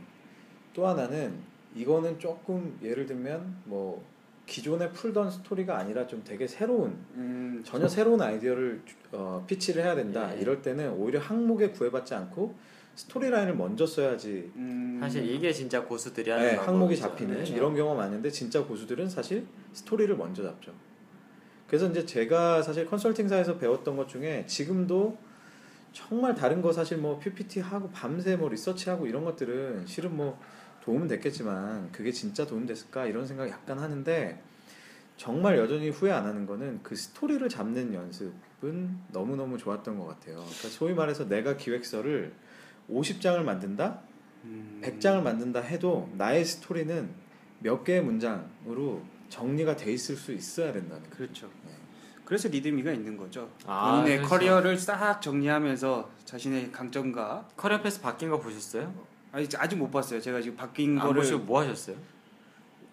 [SPEAKER 1] 또 하나는 이거는 조금 예를 들면 뭐 기존에 풀던 스토리가 아니라 좀 되게 새로운
[SPEAKER 2] 음,
[SPEAKER 1] 전혀 새로운 아이디어를 어, pitch를 해야 된다.
[SPEAKER 3] 예.
[SPEAKER 1] 이럴 때는 오히려 항목에 구애받지 않고 story line을 먼저 써야지
[SPEAKER 2] 음,
[SPEAKER 3] 사실 이게 진짜 고수들이 하는
[SPEAKER 1] 네, 항목이. 잡히는
[SPEAKER 3] 네.
[SPEAKER 1] 이런 경우가 많은데 진짜 고수들은 사실 스토리를 먼저 잡죠. 그래서 이제 제가 사실 컨설팅사에서 배웠던 것 중에 지금도 정말 다른 거 사실 뭐 PPT 하고 밤새 뭐 리서치 하고 이런 것들은 실은 뭐 도움은 됐겠지만 그게 진짜 도움 됐을까 이런 생각 약간 하는데 정말 여전히 후회 안 하는 거는 그 스토리를 잡는 연습은 너무너무 좋았던 것 같아요. 그러니까 소위 말해서 내가 기획서를 50장을 만든다?
[SPEAKER 2] 음,
[SPEAKER 1] 100장을 만든다 해도 나의 스토리는 몇 개의 문장으로 정리가 돼 있을 수 있어야 된다는 거예요.
[SPEAKER 2] 그렇죠.
[SPEAKER 1] 네.
[SPEAKER 2] 그래서 readme가 있는 거죠.
[SPEAKER 3] 아,
[SPEAKER 2] 본인의
[SPEAKER 3] 그렇죠.
[SPEAKER 2] 커리어를 싹 정리하면서 자신의 강점과
[SPEAKER 3] career path 바뀐 거 보셨어요?
[SPEAKER 2] 아직 아직 못 봤어요. 제가 지금 바뀐
[SPEAKER 3] 안
[SPEAKER 2] 거를
[SPEAKER 3] 보시고 뭐 하셨어요?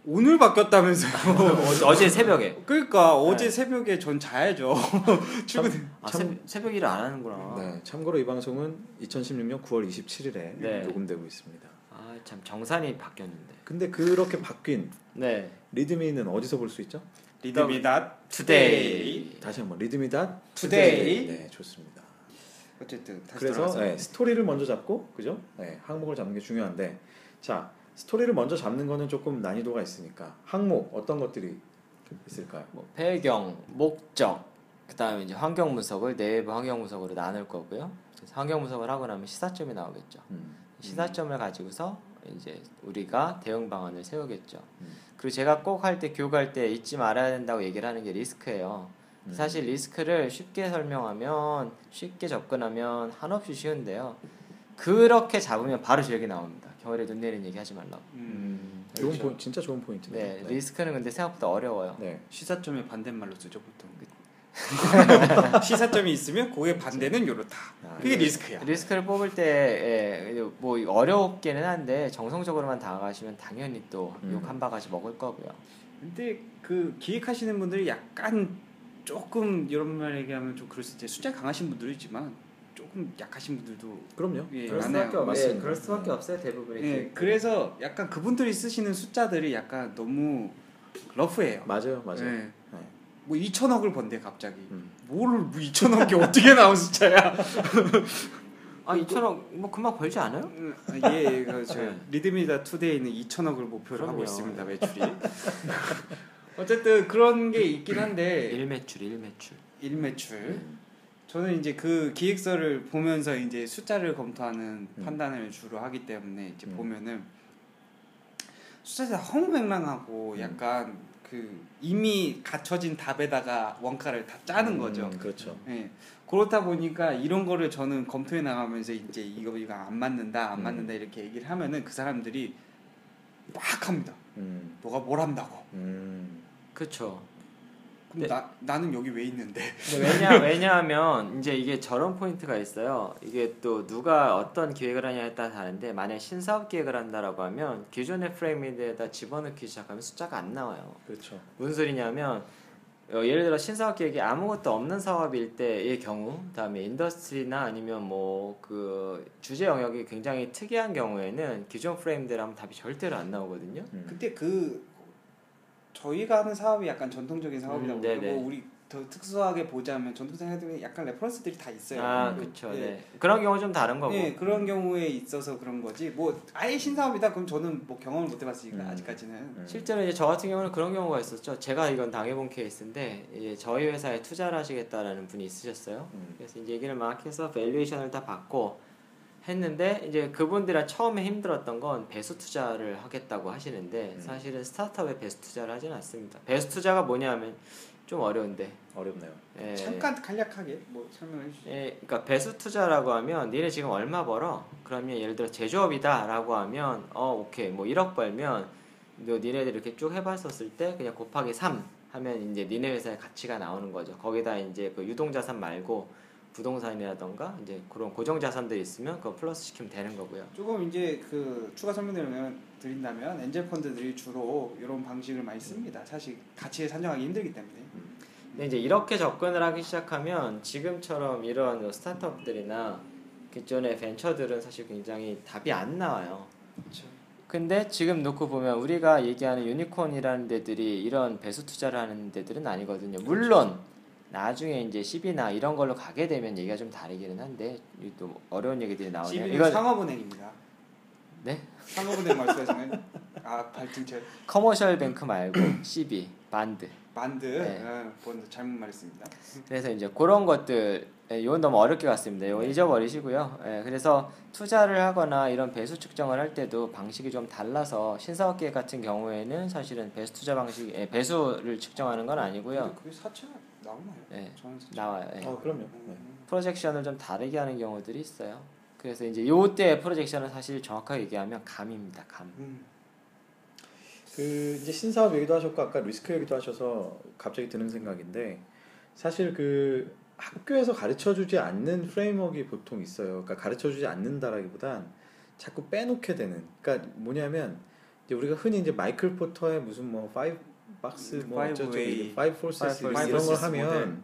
[SPEAKER 2] 오늘 바뀌었다면서요.
[SPEAKER 3] 어, 어제 새벽에.
[SPEAKER 2] 그러니까 어제
[SPEAKER 3] 네.
[SPEAKER 2] 새벽에 전 자야죠. 출근.
[SPEAKER 3] 아,
[SPEAKER 1] 참-
[SPEAKER 3] 새, 새벽 일을 안 하는구나.
[SPEAKER 1] 네, 참고로 이 방송은 2016년 9월 27일에
[SPEAKER 3] 네.
[SPEAKER 1] 녹음되고 있습니다.
[SPEAKER 3] 아, 참 정산이 바뀌었는데.
[SPEAKER 1] 근데 그렇게 바뀐
[SPEAKER 3] 네.
[SPEAKER 1] readme는 어디서 볼 수 있죠?
[SPEAKER 2] readme dot today.
[SPEAKER 1] 다시 한번
[SPEAKER 2] readme dot today.
[SPEAKER 1] 네, 좋습니다.
[SPEAKER 2] 어쨌든 다시
[SPEAKER 1] 그래서. 네, 스토리를 먼저 잡고 그죠? 네, 항목을 잡는 게 중요한데 자 스토리를 먼저 잡는 거는 조금 난이도가 있으니까 항목 어떤 것들이 있을까요?
[SPEAKER 3] 뭐 배경, 목적, 그다음에 이제 환경 분석을 내부 환경 분석으로 나눌 거고요. 그래서 환경 분석을 하고 나면 시사점이 나오겠죠.
[SPEAKER 1] 음,
[SPEAKER 3] 시사점을 가지고서 이제 우리가 대응 방안을 세우겠죠.
[SPEAKER 1] 음.
[SPEAKER 3] 그리고 제가 꼭 할 때 교육할 때 잊지 말아야 된다고 얘기를 하는 게 리스크예요.
[SPEAKER 1] 음.
[SPEAKER 3] 사실 리스크를 쉽게 설명하면 쉽게 접근하면 한없이 쉬운데요. 그렇게 잡으면 바로 지역이 나옵니다. 겨울에 눈 내리는 얘기 하지 말라고.
[SPEAKER 2] 음,
[SPEAKER 1] 음, 좋은
[SPEAKER 3] 그렇죠.
[SPEAKER 1] 포인 진짜 좋은 포인트네.
[SPEAKER 3] 네, 리스크는 근데 생각보다 어려워요.
[SPEAKER 1] 네.
[SPEAKER 2] 시사점의 반대말로 쓰죠 보통. 시사점이 있으면 그의 반대는 요렇다.
[SPEAKER 1] 아,
[SPEAKER 2] 그게
[SPEAKER 1] 네.
[SPEAKER 2] 리스크야.
[SPEAKER 3] 리스크를 뽑을 때뭐 어렵기는 한데 정성적으로만 다가가시면 당연히 또
[SPEAKER 1] 음.
[SPEAKER 3] 욕한 바가지 먹을 거고요.
[SPEAKER 2] 근데 그 기획하시는 분들이 약간 조금 이런 말 얘기하면 좀 그럴 수 있지 숫자 강하신 분들도 있지만 조금 약하신 분들도
[SPEAKER 1] 그럼요.
[SPEAKER 2] 예,
[SPEAKER 3] 그럴. 수밖에 없. 예, 그럴 수밖에 없어요 대부분의
[SPEAKER 2] 예. 그래서 약간 그분들이 쓰시는 숫자들이 약간 너무 러프해요.
[SPEAKER 1] 맞아요, 맞아요.
[SPEAKER 2] 예.
[SPEAKER 1] 네.
[SPEAKER 2] 뭐 2천억을 번대 갑자기.
[SPEAKER 1] 음.
[SPEAKER 2] 뭐를 뭐 2천억이 어떻게 나온 숫자야?
[SPEAKER 3] 아 2천억 뭐 금방 벌지 않아요?
[SPEAKER 2] 음, 아, 예, 그저
[SPEAKER 3] 네.
[SPEAKER 2] 리드미다 투데이는 2천억을 목표로 하고
[SPEAKER 3] 그럼요.
[SPEAKER 2] 있습니다 매출이. 어쨌든 그런 게 있긴 한데
[SPEAKER 3] 일매출 일매출.
[SPEAKER 2] 일매출.
[SPEAKER 1] 음.
[SPEAKER 2] 저는 이제 그 기획서를 보면서 이제 숫자를 검토하는
[SPEAKER 1] 음.
[SPEAKER 2] 판단을 주로 하기 때문에 이제
[SPEAKER 1] 음.
[SPEAKER 2] 보면은 숫자가 허무맹랑하고
[SPEAKER 1] 음.
[SPEAKER 2] 약간 그 이미 갖춰진 답에다가 원가를 다 짜는 거죠.
[SPEAKER 1] 음, 그렇죠.
[SPEAKER 2] 예. 그렇다 보니까 이런 거를 저는 검토해 나가면서 이제 이거 이거 안 맞는다 안
[SPEAKER 1] 음.
[SPEAKER 2] 맞는다 이렇게 얘기를 하면은 그 사람들이 막 합니다.
[SPEAKER 1] 음,
[SPEAKER 2] 너가 뭘 한다고?
[SPEAKER 1] 음,
[SPEAKER 3] 그렇죠.
[SPEAKER 2] 그럼
[SPEAKER 3] 네.
[SPEAKER 2] 나 나는 여기 왜 있는데?
[SPEAKER 3] 근데 왜냐 왜냐하면 이제 이게 저런 포인트가 있어요. 이게 또 누가 어떤 기획을 하냐에 따라 다른데 만약 신사업 기획을 한다라고 하면 기존의 프레임에다 집어넣기 시작하면 숫자가 안 나와요.
[SPEAKER 1] 그렇죠.
[SPEAKER 3] 무슨 소리냐면 어, 예를 들어 신사업 기획이 아무것도 없는 사업일 때의 경우, 그다음에 industry나 아니면 뭐 그 주제 영역이 굉장히 특이한 경우에는 기존 프레임대로 하면 답이 절대로 안 나오거든요.
[SPEAKER 1] 음.
[SPEAKER 2] 그때 그 저희가 하는 사업이 약간 전통적인 사업이라고
[SPEAKER 3] 음,
[SPEAKER 2] 그러고
[SPEAKER 3] 네네.
[SPEAKER 2] 뭐 우리 더 특수하게 보자면 전통적인 사업에 약간 reference들이 다 있어요.
[SPEAKER 3] 아,
[SPEAKER 2] 그,
[SPEAKER 3] 그렇죠.
[SPEAKER 2] 예.
[SPEAKER 3] 네. 그런 경우 좀 다른 거고.
[SPEAKER 2] 예, 그런 경우에 있어서 그런 거지. 뭐 아예 신사업이다 그럼 저는 뭐 경험을 못 해봤으니까
[SPEAKER 1] 음.
[SPEAKER 2] 아직까지는.
[SPEAKER 1] 음.
[SPEAKER 3] 실제로 이제 저 같은 경우는 그런 경우가 있었죠. 제가 이건 당해본 케이스인데 이제 저희 회사에 투자를 하시겠다라는 분이 있으셨어요.
[SPEAKER 1] 음.
[SPEAKER 3] 그래서 이제 얘기를 막 해서 valuation을 다 받고 했는데 이제 그분들이 처음에 힘들었던 건 배수 투자를 하겠다고 하시는데
[SPEAKER 1] 음.
[SPEAKER 3] 사실은 스타트업에 배수 투자를 하지는 않습니다. 배수 투자가 뭐냐면 좀 어려운데
[SPEAKER 1] 어렵네요.
[SPEAKER 3] 예,
[SPEAKER 2] 잠깐 간략하게 뭐 설명해 주시죠.
[SPEAKER 3] 예, 그러니까 배수 투자라고 하면 니네 지금 얼마 벌어? 그러면 예를 들어 제조업이다라고 하면 어 오케이 뭐 1억 벌면 너 니네들 이렇게 쭉 해봤었을 때 그냥 곱하기 3 하면 이제 니네 회사의 가치가 나오는 거죠. 거기다 이제 그 유동자산 말고 부동산이라던가 이제 그런 고정 자산들이 있으면 그거 플러스 시키면 되는 거고요.
[SPEAKER 2] 조금 이제 그 추가 설명드리면 드린다면 엔젤 펀드들이 주로 이런 방식을 많이 씁니다. 사실 가치에 산정하기 힘들기 때문에.
[SPEAKER 3] 근데 이제 이렇게 접근을 하기 시작하면 지금처럼 이런 스타트업들이나 기존의 벤처들은 사실 굉장히 답이 안 나와요.
[SPEAKER 2] 그렇죠.
[SPEAKER 3] 근데 지금 놓고 보면 우리가 얘기하는 유니콘이라는 데들이 이런 배수 투자를 하는 데들은 아니거든요. 물론 나중에 이제 CB나 이런 걸로 가게 되면 얘기가 좀 다르기는 한데 이또 어려운 얘기들이 나오네요. 이건
[SPEAKER 2] 상업은행입니다.
[SPEAKER 3] 네?
[SPEAKER 2] 상업은행 말씀하시는 아 발등철
[SPEAKER 3] commercial bank 말고 CB,
[SPEAKER 2] bond. bond
[SPEAKER 3] 네.
[SPEAKER 2] 아, 본드 잘못 말했습니다.
[SPEAKER 3] 그래서 이제 그런 것들 예, 이건 너무 어렵게 갔습니다. 이거 잊어버리시고요. 예, 그래서 투자를 하거나 이런 배수 측정을 할 때도 방식이 좀 달라서 신사업계 같은 경우에는 사실은 배수 투자 방식, 예, 배수를 측정하는 건 아니고요.
[SPEAKER 2] 그게 사채가 나오나요?
[SPEAKER 3] 예,
[SPEAKER 2] 저는 사채.
[SPEAKER 3] 나와요. 예.
[SPEAKER 1] 어 그럼요. 네.
[SPEAKER 3] 프로젝션을 좀 다르게 하는 경우들이 있어요. 그래서 이제 요때 프로젝션은 사실 정확하게 얘기하면 감입니다. 감.
[SPEAKER 2] 음.
[SPEAKER 1] 그 이제 신사업 얘기도 하셨고 아까 리스크 얘기도 하셔서 갑자기 드는 생각인데 사실 그 학교에서 가르쳐 주지 않는 프레임워크가 보통 있어요. 그러니까 가르쳐 주지 않는다라기보단 자꾸 빼놓게 되는. 그러니까 뭐냐면 이제 우리가 흔히 이제 마이클 포터의 무슨 뭐 five box 뭐.
[SPEAKER 2] five
[SPEAKER 1] forces
[SPEAKER 3] five
[SPEAKER 1] 이런 걸 하면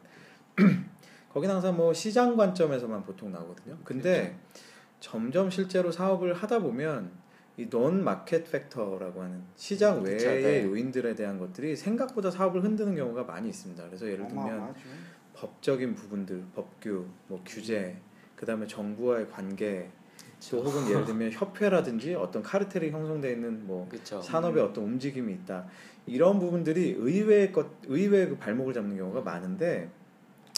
[SPEAKER 1] 거기는 항상 뭐 시장 관점에서만 보통 나오거든요. 근데 점점 실제로 사업을 하다 보면 이 non 마켓 팩터라고 하는 시장
[SPEAKER 3] 그쵸,
[SPEAKER 1] 외의
[SPEAKER 3] 네.
[SPEAKER 1] 요인들에 대한 것들이 생각보다 사업을 흔드는 경우가 많이 있습니다. 그래서 예를 들면
[SPEAKER 2] 어마어마하죠.
[SPEAKER 1] 법적인 부분들, 법규, 뭐 규제, 그다음에 정부와의 관계, 또 혹은 예를 들면 협회라든지 어떤 카르텔이 형성되어 있는 뭐
[SPEAKER 3] 그렇죠.
[SPEAKER 1] 산업의 어떤 움직임이 있다. 이런 부분들이 의외의 것, 의외의 그 발목을 잡는 경우가 많은데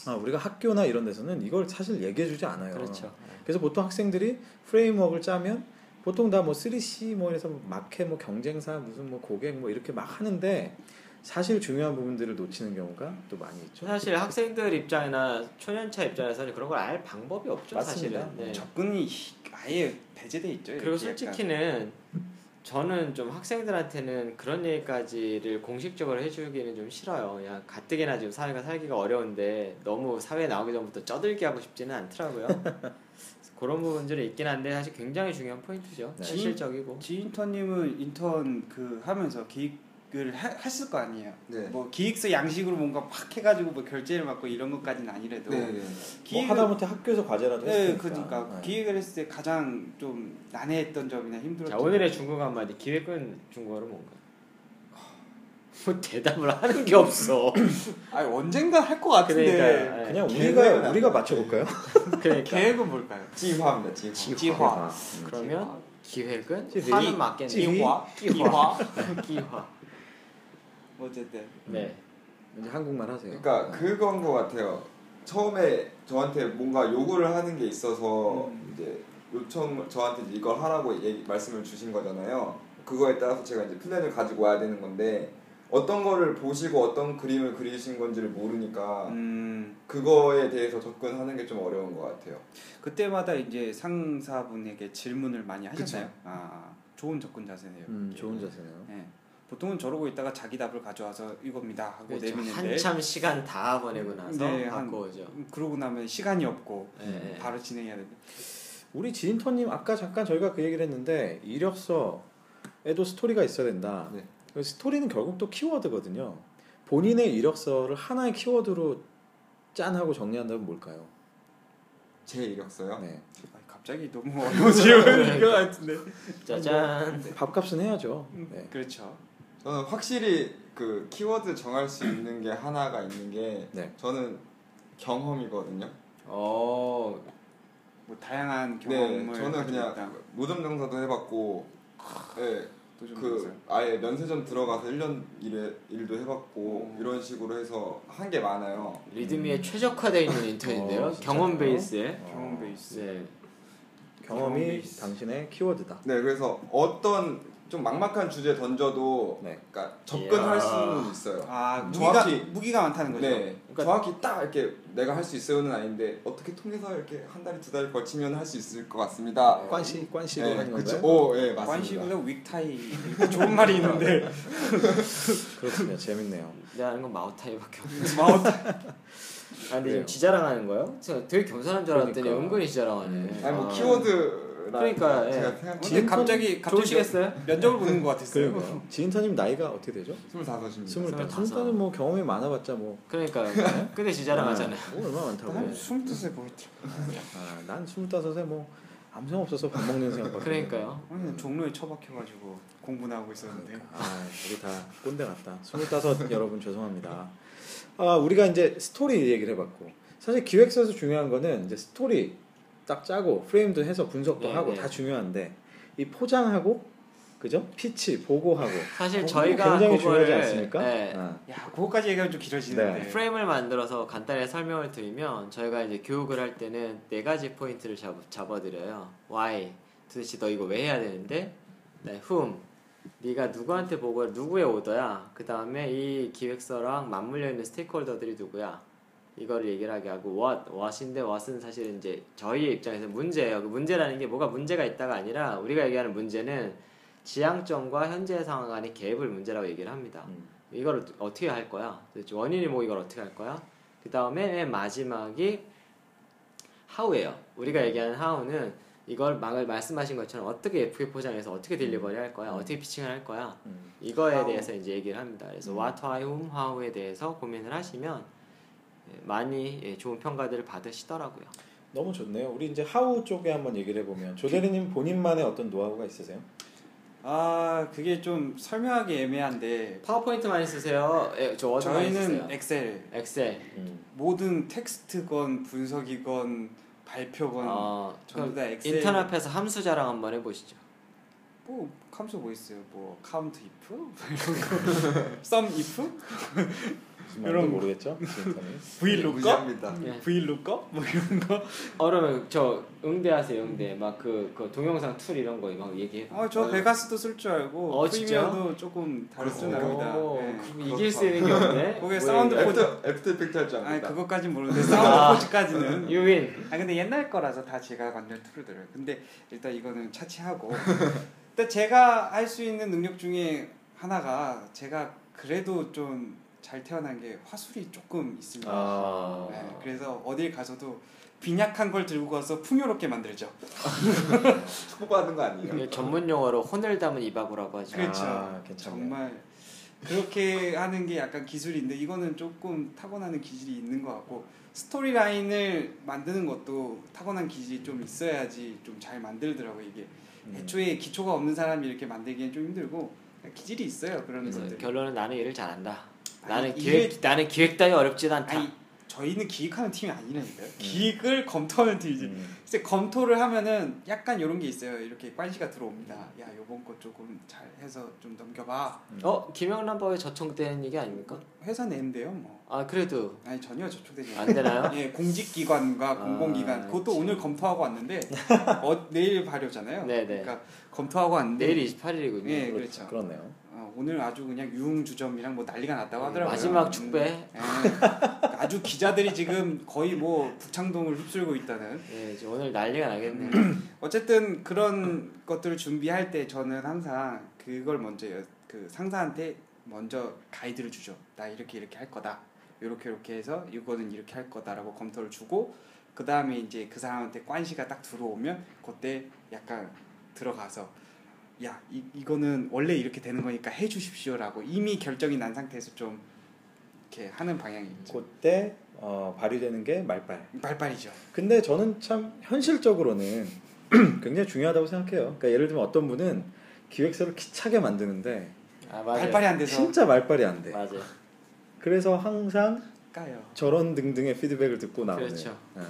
[SPEAKER 1] 아, 우리가 학교나 이런 데서는 이걸 사실 얘기해주지 않아요.
[SPEAKER 3] 그렇죠.
[SPEAKER 1] 그래서 보통 학생들이 프레임워크를 짜면 보통 다 뭐 3C 뭐 해서 마켓 뭐 경쟁사 무슨 뭐 고객 뭐 이렇게 막 하는데 사실 중요한 부분들을 놓치는 경우가 또 많이 있죠.
[SPEAKER 3] 사실 학생들 입장이나 초년차 입장에서는 그런 걸 알 방법이 없죠.
[SPEAKER 1] 맞습니다.
[SPEAKER 3] 사실은. 네.
[SPEAKER 2] 접근이 아예 배제돼 있죠.
[SPEAKER 3] 그리고
[SPEAKER 2] 이렇게 약간.
[SPEAKER 3] 솔직히는 저는 좀 학생들한테는 그런 얘기까지를 공식적으로 해주기는 좀 싫어요. 그냥 가뜩이나 지금 사회가 살기가 어려운데 너무 사회에 나오기 전부터 쩌들게 하고 싶지는 않더라고요. 그런 부분들이 있긴 한데 사실 굉장히 중요한 포인트죠.
[SPEAKER 1] 네.
[SPEAKER 3] 실질적이고.
[SPEAKER 2] 지인턴님은 인턴 그 하면서 기획 을 하- 했을 거 아니에요.
[SPEAKER 4] 네.
[SPEAKER 2] 뭐 기획서 양식으로 뭔가 팍 해가지고 뭐 결제를 받고 이런 것까지는 아니래도
[SPEAKER 4] 네, 네.
[SPEAKER 1] 뭐
[SPEAKER 2] 기획을
[SPEAKER 1] 하다못해 학교에서 과제라도
[SPEAKER 2] 네. 그러니까
[SPEAKER 1] 네.
[SPEAKER 2] 기획을 했을 때 가장 좀 난해했던 점이나 힘들었던
[SPEAKER 3] 자 오늘의 중국어 한마디 기획은 중국어로 뭔가? 뭐 대답을 하는 게 없어.
[SPEAKER 2] 아 언젠가 할 것 같은데
[SPEAKER 3] 그러니까
[SPEAKER 1] 그냥
[SPEAKER 4] 계획은
[SPEAKER 1] 우리가
[SPEAKER 4] 안
[SPEAKER 1] 우리가
[SPEAKER 4] 돼.
[SPEAKER 1] 맞춰볼까요?
[SPEAKER 3] 그러니까
[SPEAKER 2] 계획은 뭘까요?
[SPEAKER 4] 지화입니다. 지화.
[SPEAKER 2] 지화.
[SPEAKER 1] 음.
[SPEAKER 3] 그러면 기획은
[SPEAKER 1] 지-
[SPEAKER 3] 화는
[SPEAKER 1] 지-
[SPEAKER 3] 맞겠네.
[SPEAKER 1] 지-
[SPEAKER 2] 기화 기화
[SPEAKER 3] 기화.
[SPEAKER 2] 어쨌든
[SPEAKER 3] 네.
[SPEAKER 1] 이제 한국말 하세요.
[SPEAKER 4] 그러니까 그건 것 같아요. 처음에 저한테 뭔가 요구를 하는 게 있어서
[SPEAKER 2] 음.
[SPEAKER 4] 이제 요청 저한테 이제 이걸 하라고 얘기, 말씀을 주신 거잖아요. 그거에 따라서 제가 이제 플랜을 가지고 와야 되는 건데 어떤 거를 보시고 어떤 그림을 그리신 건지를 모르니까
[SPEAKER 2] 음
[SPEAKER 4] 그거에 대해서 접근하는 게 좀 어려운 것 같아요.
[SPEAKER 2] 그때마다 이제 상사분에게 질문을 많이 하셨나요?
[SPEAKER 1] 그쵸.
[SPEAKER 2] 아 좋은 접근 자세네요.
[SPEAKER 1] 음, 좋은
[SPEAKER 2] 예.
[SPEAKER 1] 자세네요.
[SPEAKER 2] 예. 보통은 저러고 있다가 자기 답을 가져와서 이겁니다 하고
[SPEAKER 3] 그렇죠.
[SPEAKER 2] 내미는데
[SPEAKER 3] 한참 시간 다 보내고 나서
[SPEAKER 2] 네, 한-
[SPEAKER 3] 갖고 오죠.
[SPEAKER 2] 음, 그러고 나면 시간이 없고
[SPEAKER 3] 네, 네.
[SPEAKER 2] 바로 진행해야 되는데
[SPEAKER 1] 우리 지인턴님 아까 잠깐 저희가 그 얘기를 했는데 이력서에도 스토리가 있어야 된다.
[SPEAKER 4] 네.
[SPEAKER 1] 그 스토리는 결국 또 키워드거든요. 본인의 이력서를 하나의 키워드로 짠하고 정리한다면 뭘까요?
[SPEAKER 4] 제 이력서요.
[SPEAKER 1] 네.
[SPEAKER 2] 아, 갑자기 너무 어려운 질문인 것 같은데
[SPEAKER 3] 짜잔.
[SPEAKER 1] 밥값은 해야죠.
[SPEAKER 2] 음,
[SPEAKER 1] 네.
[SPEAKER 2] 그렇죠.
[SPEAKER 4] 저는 확실히 그 키워드 정할 수 있는 게 하나가 있는 게
[SPEAKER 1] 네.
[SPEAKER 4] 저는 경험이거든요.
[SPEAKER 3] 어.
[SPEAKER 2] 뭐 다양한
[SPEAKER 4] 네,
[SPEAKER 2] 경험을
[SPEAKER 4] 저는
[SPEAKER 2] 가지고
[SPEAKER 4] 그냥
[SPEAKER 2] 있다.
[SPEAKER 4] 노점 장사도 해봤고, 네, 그. 아예 면세점 들어가서 1년 일에, 일도 해봤고
[SPEAKER 2] 오.
[SPEAKER 4] 이런 식으로 해서 한 게 많아요.
[SPEAKER 3] 리드미에 최적화되어 있는 인턴인데요.
[SPEAKER 1] 어?
[SPEAKER 3] 경험 베이스에.
[SPEAKER 2] 경험 베이스.
[SPEAKER 3] 네.
[SPEAKER 1] 경험이
[SPEAKER 2] 경험이
[SPEAKER 1] 당신의 키워드다.
[SPEAKER 4] 네, 그래서 어떤 좀 막막한 주제 던져도
[SPEAKER 1] 네.
[SPEAKER 4] 그러니까 접근할
[SPEAKER 3] 이야.
[SPEAKER 4] 수는 있어요.
[SPEAKER 2] 아 무기가
[SPEAKER 4] 정확히-
[SPEAKER 2] 무기가 많다는 거죠.
[SPEAKER 4] 네,
[SPEAKER 1] 그러니까-
[SPEAKER 4] 정확히 딱 이렇게 내가 할 수 있어요는 아닌데 어떻게 통해서 이렇게 한달두달 거치면 할 수 있을 것 같습니다.
[SPEAKER 1] 관시 관시도
[SPEAKER 4] 네,
[SPEAKER 1] 하는. 건가요?
[SPEAKER 4] 오, 예, 맞습니다.
[SPEAKER 2] 관시보다 윅타이 좋은 말이 있는데
[SPEAKER 1] 그렇군요. 재밌네요.
[SPEAKER 3] 내가 아는 건 마오타이밖에 없어.
[SPEAKER 2] 마우타
[SPEAKER 3] 아 근데. 지금 지자랑하는 거예요? 제가 되게 겸손한 줄 알았더니
[SPEAKER 1] 그러니까.
[SPEAKER 3] 은근히 지자랑하네.
[SPEAKER 1] 음.
[SPEAKER 4] 아니 뭐
[SPEAKER 3] 아.
[SPEAKER 4] 키워드라
[SPEAKER 3] 그러니까, 예.
[SPEAKER 4] 제가 생각
[SPEAKER 2] 근데 갑자기 갑자기
[SPEAKER 3] 좋으시겠어요?
[SPEAKER 2] 면접을 보는 것 같았어요.
[SPEAKER 1] 그러니까요. 지인타님 나이가 어떻게 되죠?
[SPEAKER 4] 25입니다.
[SPEAKER 1] 스물 다.
[SPEAKER 3] 스물다섯.
[SPEAKER 1] 스물다는 뭐 경험이 많아봤자 뭐.
[SPEAKER 3] 그러니까 근데 지자랑 하잖아요.
[SPEAKER 1] 뭐 얼마 많다고.
[SPEAKER 2] 한 22세 보였더라.
[SPEAKER 1] 아, 난 스물다섯에 뭐 아무 생각 없어서 밥 먹는 생각밖에.
[SPEAKER 3] 그러니까요.
[SPEAKER 2] 아니 종로에 처박혀가지고 공부나 하고 있었는데
[SPEAKER 1] 아, 우리 다 꼰대 같다. 스물다섯 여러분 죄송합니다. 아, 우리가 이제 스토리 얘기를 해봤고 사실 기획서에서 중요한 거는 이제 스토리 딱 짜고 프레임도 해서 분석도
[SPEAKER 3] 네,
[SPEAKER 1] 하고
[SPEAKER 3] 네.
[SPEAKER 1] 다 중요한데 이 포장하고 그죠? pitch 보고하고
[SPEAKER 3] 사실
[SPEAKER 1] 그거
[SPEAKER 3] 저희가
[SPEAKER 1] 굉장히
[SPEAKER 3] 그거를
[SPEAKER 1] 중요하지 않습니까?
[SPEAKER 3] 네,
[SPEAKER 1] 아,
[SPEAKER 2] 야 그거까지 얘기하면 좀 길어지는데
[SPEAKER 1] 네.
[SPEAKER 3] 프레임을 만들어서 간단히 설명을 드리면 저희가 이제 교육을 할 때는 네 가지 포인트를 잡, 잡아드려요. Why? 도대체 너 이거 왜 해야 되는데? 네, whom? 네가 누구한테 보고 누구의 오더야? 그 다음에 이 기획서랑 맞물려 있는 stakeholder들이 누구야? 이거를 얘기를 하게 하고 what, what인데 what은 사실은 이제 저희의 입장에서 문제예요. 그 문제라는 게 뭐가 문제가 있다가 아니라 우리가 얘기하는 문제는 지향점과 현재 상황 간의 갭을 문제라고 얘기를 합니다.
[SPEAKER 1] 음.
[SPEAKER 3] 이걸 어떻게 할 거야? 원인이 뭐 이걸 어떻게 할 거야? 그 다음에 맨 마지막이 how예요. 우리가 얘기하는 how는 이걸 막 말씀하신 것처럼 어떻게 예쁘게 포장해서 어떻게 딜리버리 할 거야? 어떻게 피칭을 할 거야?
[SPEAKER 1] 음.
[SPEAKER 3] 이거에
[SPEAKER 2] How.
[SPEAKER 3] 대해서 이제 얘기를 합니다. 그래서 what, why, whom, how에 대해서 고민을 하시면 예, 많이 예, 좋은 평가들을 받으시더라고요.
[SPEAKER 1] 너무 좋네요. 우리 이제 how 쪽에 한번 얘기를 해보면 조대리님 본인만의 어떤 노하우가 있으세요?
[SPEAKER 2] 아 그게 좀 설명하기 애매한데
[SPEAKER 3] 파워포인트 많이 쓰세요? 예, 저 워드 많이 쓰세요?
[SPEAKER 2] 저희는 엑셀
[SPEAKER 3] 엑셀.
[SPEAKER 1] 음.
[SPEAKER 2] 모든 텍스트건 분석이건 발표건
[SPEAKER 3] 어,
[SPEAKER 2] 전부 다 엑셀
[SPEAKER 3] 인턴 앞에서 함수 자랑 한번 해보시죠.
[SPEAKER 2] 뭐 함수 뭐 있어요 뭐 if 뭐 이런 거 sum if
[SPEAKER 1] 말인지
[SPEAKER 2] 이런 거.
[SPEAKER 1] 모르겠죠?
[SPEAKER 2] vlookup
[SPEAKER 4] 무시합니다.
[SPEAKER 3] 예.
[SPEAKER 2] vlookup 뭐 이런 거
[SPEAKER 3] 어, 그러면 저 응대하세요 응대 막그 그 동영상 tool 이런 거 막 얘기해.
[SPEAKER 2] 아저 베가스도 쓸 줄 알고
[SPEAKER 3] 어, 진짜요?
[SPEAKER 2] 프리미어도 조금 다룰 줄. 압니다
[SPEAKER 3] 오,
[SPEAKER 2] 예.
[SPEAKER 3] 그럼 이길 수 있는 게 없네.
[SPEAKER 2] 거기에
[SPEAKER 3] 왜,
[SPEAKER 2] 사운드
[SPEAKER 3] 왜?
[SPEAKER 4] Forge- After After Effect 할줄
[SPEAKER 2] 아니
[SPEAKER 4] 압니다.
[SPEAKER 2] 그것까진 모르는데 Sound Forge까지는
[SPEAKER 3] 유인.
[SPEAKER 2] 아 근데 옛날 거라서 다 제가 만든 tool을 들어요. 근데 일단 이거는 차치하고 일단 제가 할 수 있는 능력 중에 하나가 제가 그래도 좀 잘 태어난 게 화술이 조금 있습니다.
[SPEAKER 1] 아.
[SPEAKER 2] 네, 그래서 어딜 가서도 빈약한 걸 들고 가서 풍요롭게 만들죠.
[SPEAKER 4] 초보하는 거 아니에요?
[SPEAKER 3] 이게 전문 용어로 혼을 담은 이바구라고 하죠.
[SPEAKER 2] 그렇죠.
[SPEAKER 1] 아.
[SPEAKER 2] 정말 그렇게 하는 게 약간 기술인데 이거는 조금 타고나는 기질이 있는 것 같고 스토리 라인을 만드는 것도 타고난 기질이 좀 있어야지 좀 잘 만들더라고 이게
[SPEAKER 1] 음.
[SPEAKER 2] 애초에 기초가 없는 사람이 이렇게 만들기엔 좀 힘들고 기질이 있어요 그런 것들이
[SPEAKER 3] 결론은 나는 일을 잘한다. 나는
[SPEAKER 2] 일을-
[SPEAKER 3] 기획 나는 기획 따위 어렵지도 않다.
[SPEAKER 2] 아니 저희는 기획하는 팀이 아니라니까요 기획을 검토하는 팀이지
[SPEAKER 1] 음.
[SPEAKER 2] 근데 검토를 하면은 약간 이런 게 있어요 이렇게 관시가 들어옵니다 야 요번 거 조금 잘 해서 좀 넘겨봐
[SPEAKER 3] 어 김영란 법에 저촉된 얘기 아닙니까?
[SPEAKER 2] 회사 내인데요 뭐
[SPEAKER 3] 아 그래도
[SPEAKER 2] 아니 전혀 저촉되지
[SPEAKER 3] 안 되나요?
[SPEAKER 2] 예, 공직기관과 공공기관
[SPEAKER 3] 아,
[SPEAKER 2] 그것도
[SPEAKER 3] 그치.
[SPEAKER 2] 오늘 검토하고 왔는데 어, 내일 발효잖아요.
[SPEAKER 3] 네네.
[SPEAKER 2] 그러니까 검토하고 왔는데
[SPEAKER 3] 내일이 28일이군요.
[SPEAKER 2] 예,
[SPEAKER 1] 그렇-
[SPEAKER 2] 그렇죠.
[SPEAKER 1] 그렇네요.
[SPEAKER 2] 어, 오늘 아주 그냥 유흥주점이랑 뭐 난리가 났다고 하더라고요.
[SPEAKER 3] 마지막
[SPEAKER 2] 음,
[SPEAKER 3] 축배.
[SPEAKER 2] 예, 아주 기자들이 지금 거의 뭐 북창동을 휩쓸고 있다는.
[SPEAKER 3] 예, 이제 오늘 난리가 나겠네요.
[SPEAKER 2] 어쨌든 그런 것들을 준비할 때 저는 항상 그걸 먼저 여- 그 상사한테 먼저 가이드를 주죠. 나 이렇게 이렇게 할 거다. 이렇게 이렇게 해서 이거는 이렇게 할 거다라고 검토를 주고 그 다음에 이제 그 사람한테 관시가 딱 들어오면 그때 약간 들어가서 야 이, 이거는 원래 이렇게 되는 거니까 해주십시오라고 이미 결정이 난 상태에서 좀 이렇게 하는 방향이 있죠.
[SPEAKER 1] 그때 어, 발휘되는 게 말빨.
[SPEAKER 2] 말빨이죠.
[SPEAKER 1] 근데 저는 참 현실적으로는 굉장히 중요하다고 생각해요. 그러니까 예를 들면 어떤 분은 기획서를 기차게 만드는데
[SPEAKER 3] 아 맞아요.
[SPEAKER 2] 발빨이 안 돼서
[SPEAKER 1] 진짜 말빨이 안 돼.
[SPEAKER 3] 맞아요.
[SPEAKER 1] 그래서 항상
[SPEAKER 2] 까요.
[SPEAKER 1] 저런 등등의 피드백을 듣고 나오는.
[SPEAKER 3] 그렇죠.
[SPEAKER 1] 예.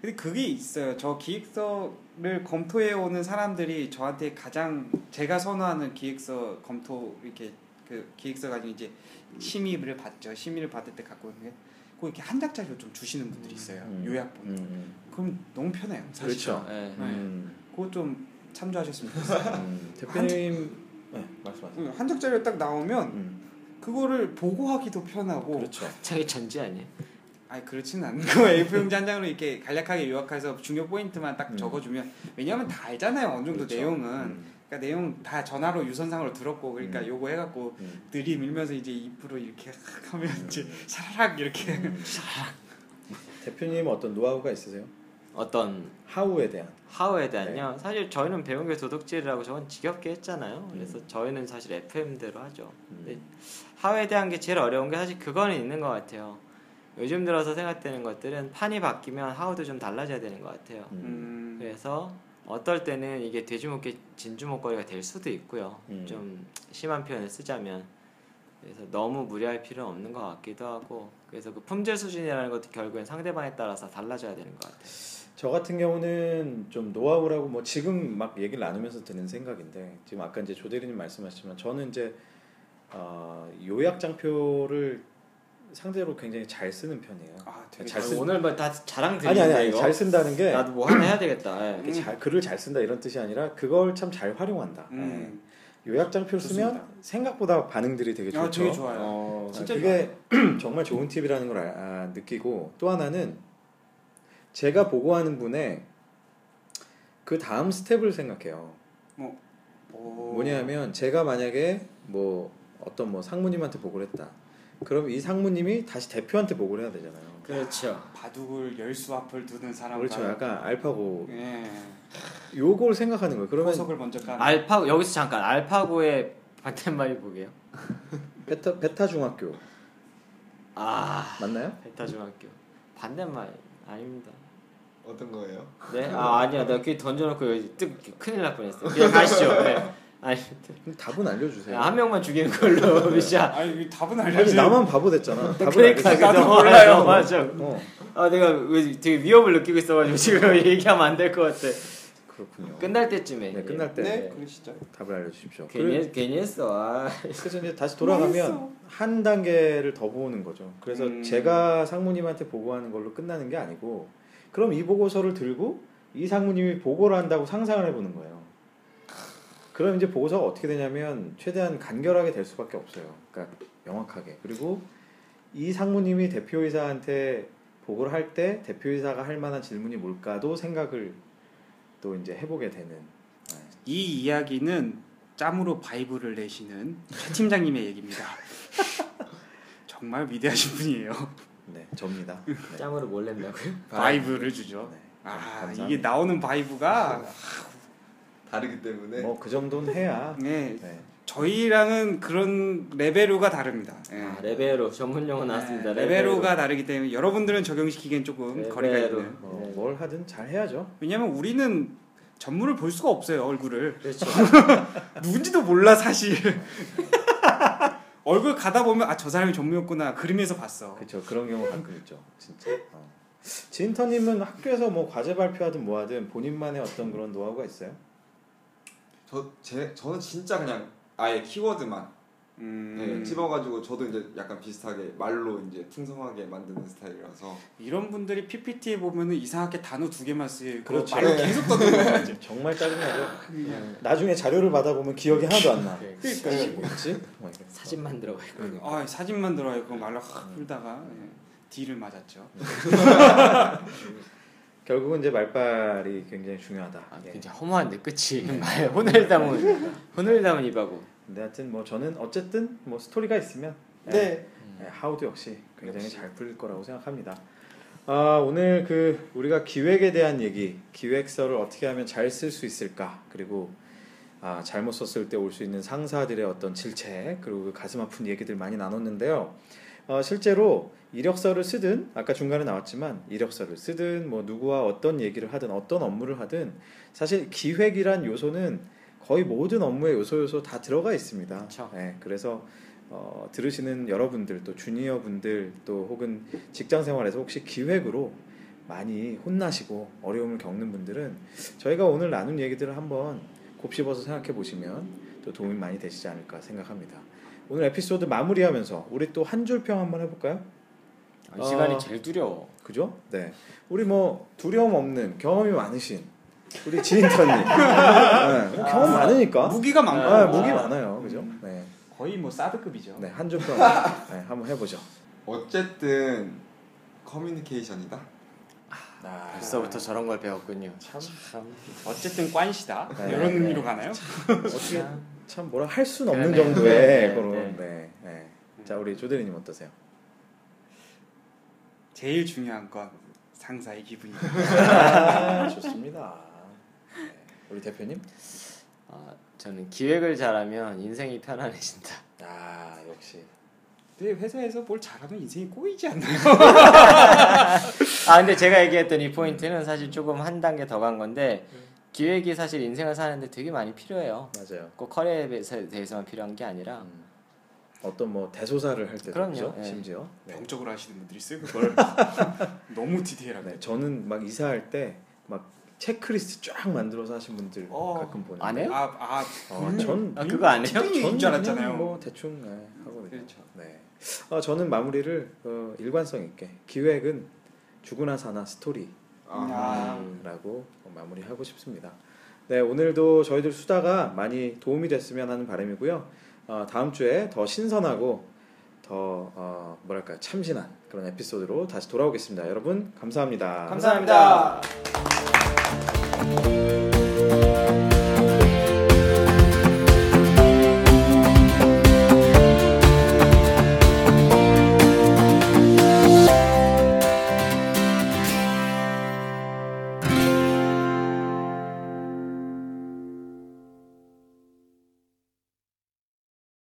[SPEAKER 2] 근데 그게 있어요. 저 기획서 를 검토해 오는 사람들이 저한테 가장 제가 선호하는 기획서 검토 이렇게 그 기획서 가지고 이제 심의를 받죠. 심의를 받을 때 갖고 오는 게 꼭 이렇게 한 장짜리로 좀 주시는 분들이 있어요.
[SPEAKER 1] 음.
[SPEAKER 2] 요약본.
[SPEAKER 1] 음, 음.
[SPEAKER 2] 그럼 너무 편해요. 사실.
[SPEAKER 1] 그렇죠.
[SPEAKER 3] 네.
[SPEAKER 1] 음,
[SPEAKER 2] 그거 좀 참조하셨으면 좋겠어요.
[SPEAKER 1] 음, 대표님 네, 말씀하세요.
[SPEAKER 2] 음, 한 장짜리로 딱 나오면
[SPEAKER 1] 음,
[SPEAKER 2] 그거를 보고하기도 편하고
[SPEAKER 1] 그렇죠.
[SPEAKER 3] 자기 전지 아니에요?
[SPEAKER 2] 아니 그렇지는 않고 A4 용지 한 장으로 이렇게 간략하게 요약해서 중요 포인트만 딱
[SPEAKER 1] 음.
[SPEAKER 2] 적어주면 왜냐하면 다 알잖아요 어느 정도
[SPEAKER 1] 그렇죠.
[SPEAKER 2] 내용은
[SPEAKER 1] 음,
[SPEAKER 2] 그러니까 내용 다 전화로 유선상으로 들었고 그러니까
[SPEAKER 1] 음.
[SPEAKER 2] 요거 해갖고
[SPEAKER 1] 음,
[SPEAKER 2] 들이밀면서 이제 입으로 이렇게 확 하면
[SPEAKER 1] 음.
[SPEAKER 2] 이제 샤라락 이렇게
[SPEAKER 1] 음. 대표님 어떤 노하우가 있으세요?
[SPEAKER 3] 어떤
[SPEAKER 1] 하우에 대한.
[SPEAKER 3] 하우에
[SPEAKER 1] 네.
[SPEAKER 3] 대한요. 사실 저희는 배운 게 도둑질이라고 저건 지겹게 했잖아요. 그래서 저희는 사실 FM대로 하죠. 근데
[SPEAKER 1] 음,
[SPEAKER 3] 하우에 대한 게 제일 어려운 게 사실 그거는 있는 것 같아요. 요즘 들어서 생각되는 것들은 판이 바뀌면 하우도 좀 달라져야 되는 것 같아요.
[SPEAKER 1] 음,
[SPEAKER 2] 음,
[SPEAKER 3] 그래서 어떨 때는 이게 돼지목게 진주목걸이가 될 수도 있고요.
[SPEAKER 1] 음.
[SPEAKER 3] 좀 심한 표현을 쓰자면 그래서 너무 무리할 필요는 없는 것 같기도 하고 그래서 그 품질 수준이라는 것도 결국엔 상대방에 따라서 달라져야 되는 것 같아요.
[SPEAKER 1] 저 같은 경우는 좀 노하우라고 뭐 지금 막 얘기를 나누면서 드는 생각인데 지금 아까 이제 조 대리님 말씀하셨지만 저는 이제 어, 요약 장표를 상대로 굉장히 잘 쓰는 편이에요.
[SPEAKER 2] 아 되게
[SPEAKER 1] 잘
[SPEAKER 3] 아,
[SPEAKER 1] 쓰-
[SPEAKER 3] 오늘 뭐다 자랑
[SPEAKER 1] 아니
[SPEAKER 3] 드리는데
[SPEAKER 1] 아니 아니
[SPEAKER 3] 이거
[SPEAKER 1] 잘 쓴다는 게
[SPEAKER 3] 나도 뭐 하나 해야 되겠다. 예.
[SPEAKER 1] 이렇게 잘 글을 잘 쓴다 이런 뜻이 아니라 그걸 참 잘 활용한다.
[SPEAKER 2] 음.
[SPEAKER 1] 예. 요약 장표를 쓰면. 생각보다 반응들이 되게 좋죠.
[SPEAKER 2] 아, 되게 좋아요.
[SPEAKER 3] 어,
[SPEAKER 2] 진짜
[SPEAKER 1] 그게 정말 좋은 팁이라는 걸 아- 아, 느끼고 또 하나는 제가 보고하는 분의 그 다음 스텝을 생각해요.
[SPEAKER 2] 오.
[SPEAKER 1] 뭐냐면 제가 만약에 뭐 어떤 뭐 상무님한테 보고를 했다. 그럼 이 상무님이 다시 대표한테 보고를 해야 되잖아요.
[SPEAKER 3] 그렇죠.
[SPEAKER 2] 바둑을 열수 앞을 두는 사람
[SPEAKER 1] 그렇죠. 약간 알파고
[SPEAKER 2] 예.
[SPEAKER 1] 요걸 생각하는 거예요. 그러면
[SPEAKER 2] 포석을 먼저 까는
[SPEAKER 3] 알파 여기서 잠깐 알파고의 반대말이 보게요.
[SPEAKER 1] 베타 베타 중학교
[SPEAKER 3] 아
[SPEAKER 1] 맞나요?
[SPEAKER 3] 베타 중학교 반대말 아닙니다.
[SPEAKER 4] 어떤 거예요?
[SPEAKER 3] 네? 아 아니야 나 그게 던져놓고 여기 뜨 큰일 날 뻔했어. 그냥 가시죠. 네. 아니
[SPEAKER 1] 답은 알려주세요.
[SPEAKER 3] 한 명만 죽이는 걸로 미션.
[SPEAKER 2] 아니 이 답은
[SPEAKER 1] 아니
[SPEAKER 2] 알려줘
[SPEAKER 1] 나만 바보 됐잖아.
[SPEAKER 3] 그러니까
[SPEAKER 1] 알려주세요.
[SPEAKER 3] 나도
[SPEAKER 2] 몰라요.
[SPEAKER 3] 맞아.
[SPEAKER 1] 어
[SPEAKER 3] 아 내가 왜 되게 위협을 느끼고 있어가지고 지금 얘기하면 안 될 것 같아.
[SPEAKER 1] 그렇군요.
[SPEAKER 3] 끝날 때쯤에.
[SPEAKER 1] 네, 끝날 때.
[SPEAKER 2] 네 그러시죠
[SPEAKER 1] 답을 알려주십시오.
[SPEAKER 3] 괜히 했- 괜히 했어. 아.
[SPEAKER 1] 그래서 이제 다시 돌아가면 한 단계를 더 보는 거죠. 그래서
[SPEAKER 2] 음.
[SPEAKER 1] 제가 상무님한테 보고하는 걸로 끝나는 게 아니고 그럼 이 보고서를 들고 이 상무님이 보고를 한다고 상상을 해보는 거예요. 그럼 이제 보고서가 어떻게 되냐면 최대한 간결하게 될 수밖에 없어요. 그러니까 명확하게. 그리고 이 상무님이 대표이사한테 보고를 할 때 대표이사가 할 만한 질문이 뭘까도 생각을 또 이제 해보게 되는. 네.
[SPEAKER 2] 이 이야기는 짬으로 vibe를 내시는 최 팀장님의 얘기입니다 정말 위대하신 분이에요
[SPEAKER 1] 네, 접니다. 네.
[SPEAKER 3] 짬으로 뭘 낸다고요?
[SPEAKER 2] vibe를 주죠
[SPEAKER 1] 네.
[SPEAKER 2] 아
[SPEAKER 1] 감사합니다.
[SPEAKER 2] 이게 나오는 vibe가
[SPEAKER 4] 다르기 때문에
[SPEAKER 1] 뭐 그 정도는 해야.
[SPEAKER 2] 네
[SPEAKER 1] 네.
[SPEAKER 2] 저희랑은 그런 레벨로가 다릅니다 예.
[SPEAKER 3] 아, 레벨로 전문 용어 나왔습니다.
[SPEAKER 2] 네, 레벨로가 다르기 때문에 여러분들은 적용시키기엔 조금
[SPEAKER 3] 레벨로.
[SPEAKER 2] 거리가 있는
[SPEAKER 1] 뭐,
[SPEAKER 3] 네.
[SPEAKER 1] 뭘 하든 잘 해야죠.
[SPEAKER 2] 왜냐면 우리는 전문을 볼 수가 없어요 얼굴을
[SPEAKER 3] 그렇죠.
[SPEAKER 2] 누군지도 몰라 사실 얼굴 가다 보면 아 저 사람이 전무였구나 그림에서 봤어
[SPEAKER 1] 그렇죠. 그런 경우 가끔 있죠. 진짜. 어. 진터님은 학교에서 뭐 과제 발표하든 뭐하든 본인만의 어떤 그런 노하우가 있어요?
[SPEAKER 4] 저 제 저는 진짜 그냥 아예 키워드만
[SPEAKER 2] 음,
[SPEAKER 4] 네, 찝어가지고 저도 이제 약간 비슷하게 말로 이제 풍성하게 만드는 스타일이라서
[SPEAKER 2] 이런 분들이 PPT에 보면은 이상하게 단어 두 개만 쓰여
[SPEAKER 1] 그렇죠.
[SPEAKER 2] 말로
[SPEAKER 4] 네.
[SPEAKER 2] 계속 떠드는 이제
[SPEAKER 1] 정말 짜증나죠.
[SPEAKER 2] 그냥
[SPEAKER 1] 나중에 자료를 받아보면 기억이 하나도 안 나.
[SPEAKER 2] 그러니까?
[SPEAKER 1] 막 이렇게.
[SPEAKER 3] 사진만 들어가 있고.
[SPEAKER 2] 아 사진만 들어요 그거 말로 확 풀다가 예, D를 맞았죠
[SPEAKER 1] 결국은 이제 말빨이 굉장히 중요하다.
[SPEAKER 3] 아,
[SPEAKER 1] 예.
[SPEAKER 3] 굉장히 허무한데 끝이 말 혼을 담은 혼을 담은 입하고.
[SPEAKER 1] 근데 하여튼 뭐 저는 어쨌든 뭐 스토리가 있으면 예,
[SPEAKER 2] 네
[SPEAKER 1] 예, 하우도 역시 굉장히
[SPEAKER 2] 역시.
[SPEAKER 1] 잘 풀릴 거라고 생각합니다. 아, 오늘 그 우리가 기획에 대한 얘기, 기획서를 어떻게 하면 잘 쓸 수 있을까, 그리고 아, 잘못 썼을 때 올 수 있는 상사들의 어떤 질책, 그리고 그 가슴 아픈 얘기들 많이 나눴는데요. 어, 실제로 이력서를 쓰든 아까 중간에 나왔지만 이력서를 쓰든 뭐 누구와 어떤 얘기를 하든 어떤 업무를 하든 사실 기획이란 요소는 거의 모든 업무의 요소 요소 다 들어가 있습니다.
[SPEAKER 3] 그쵸.
[SPEAKER 1] 네, 그래서 어, 들으시는 여러분들 또 주니어 분들 또 혹은 직장 생활에서 혹시 기획으로 많이 혼나시고 어려움을 겪는 분들은 저희가 오늘 나눈 얘기들을 한번 곱씹어서 생각해 보시면 또 도움이 많이 되시지 않을까 생각합니다. 오늘 에피소드 마무리하면서 우리 또 한 줄 평 한번 해볼까요?
[SPEAKER 3] 이 시간이
[SPEAKER 1] 어,
[SPEAKER 3] 제일 두려워.
[SPEAKER 1] 그죠? 네. 우리 뭐 두려움 없는 경험이 많으신 우리 지인터님. 네, 뭐 경험 많으니까.
[SPEAKER 2] 무기가 많고
[SPEAKER 1] 아, 무기 많아요. 그죠? 네.
[SPEAKER 2] 거의 뭐 사드급이죠.
[SPEAKER 1] 네, 한 줄 평 네, 한번 해보죠.
[SPEAKER 4] 어쨌든 커뮤니케이션이다.
[SPEAKER 1] 아,
[SPEAKER 3] 벌써부터 저런 걸 배웠군요.
[SPEAKER 1] 참,
[SPEAKER 2] 어쨌든 관시다
[SPEAKER 1] 네,
[SPEAKER 2] 이런
[SPEAKER 1] 네.
[SPEAKER 2] 의미로 가나요?
[SPEAKER 1] 어떻게 참 뭐라 할 수는 없는
[SPEAKER 3] 그러네.
[SPEAKER 1] 정도의
[SPEAKER 3] 네,
[SPEAKER 1] 그런.
[SPEAKER 3] 네.
[SPEAKER 1] 네. 네. 자, 우리 조대리님 어떠세요?
[SPEAKER 2] 제일 중요한 건 상사의 기분이다.
[SPEAKER 1] 아, 좋습니다. 네. 우리 대표님?
[SPEAKER 3] 아, 저는 기획을 잘하면 인생이 편안해진다.
[SPEAKER 1] 아, 역시.
[SPEAKER 2] 근데 회사에서 뭘 잘하면 인생이 꼬이지 않나요?
[SPEAKER 3] 아 근데 제가 얘기했던 이 포인트는 사실 조금 한 단계 더 간 건데 기획이 사실 인생을 사는데 되게 많이 필요해요.
[SPEAKER 1] 맞아요.
[SPEAKER 3] 꼭 커리어에 대해서- 대해서만 필요한 게 아니라
[SPEAKER 1] 음. 어떤 뭐 대소사를 할 때도
[SPEAKER 3] 그럼요.
[SPEAKER 1] 그죠?
[SPEAKER 3] 네.
[SPEAKER 1] 심지어. 네.
[SPEAKER 2] 병적으로 하시는 분들이 있어요 그걸 너무 디테일하게.
[SPEAKER 1] 네, 저는 막 이사할 때 막 체크리스트 쫙 만들어서 하신 분들
[SPEAKER 2] 어,
[SPEAKER 1] 가끔 보는데
[SPEAKER 3] 안 해요?
[SPEAKER 2] 아, 아,
[SPEAKER 1] 어, 전
[SPEAKER 3] 아, 그거 안 해요?
[SPEAKER 2] 전인줄 알았잖아요.
[SPEAKER 1] 뭐 대충 네, 하거든요.
[SPEAKER 2] 그렇죠.
[SPEAKER 1] 네. 아, 저는 마무리를 어, 일관성 있게 기획은 죽으나 사나 스토리 라고
[SPEAKER 2] 아.
[SPEAKER 1] 마무리하고 싶습니다. 네, 오늘도 저희들 수다가 많이 도움이 됐으면 하는 바람이고요. 어, 다음 주에 더 신선하고 더 어, 뭐랄까 참신한 그런 에피소드로 다시 돌아오겠습니다. 여러분 감사합니다.
[SPEAKER 2] 감사합니다.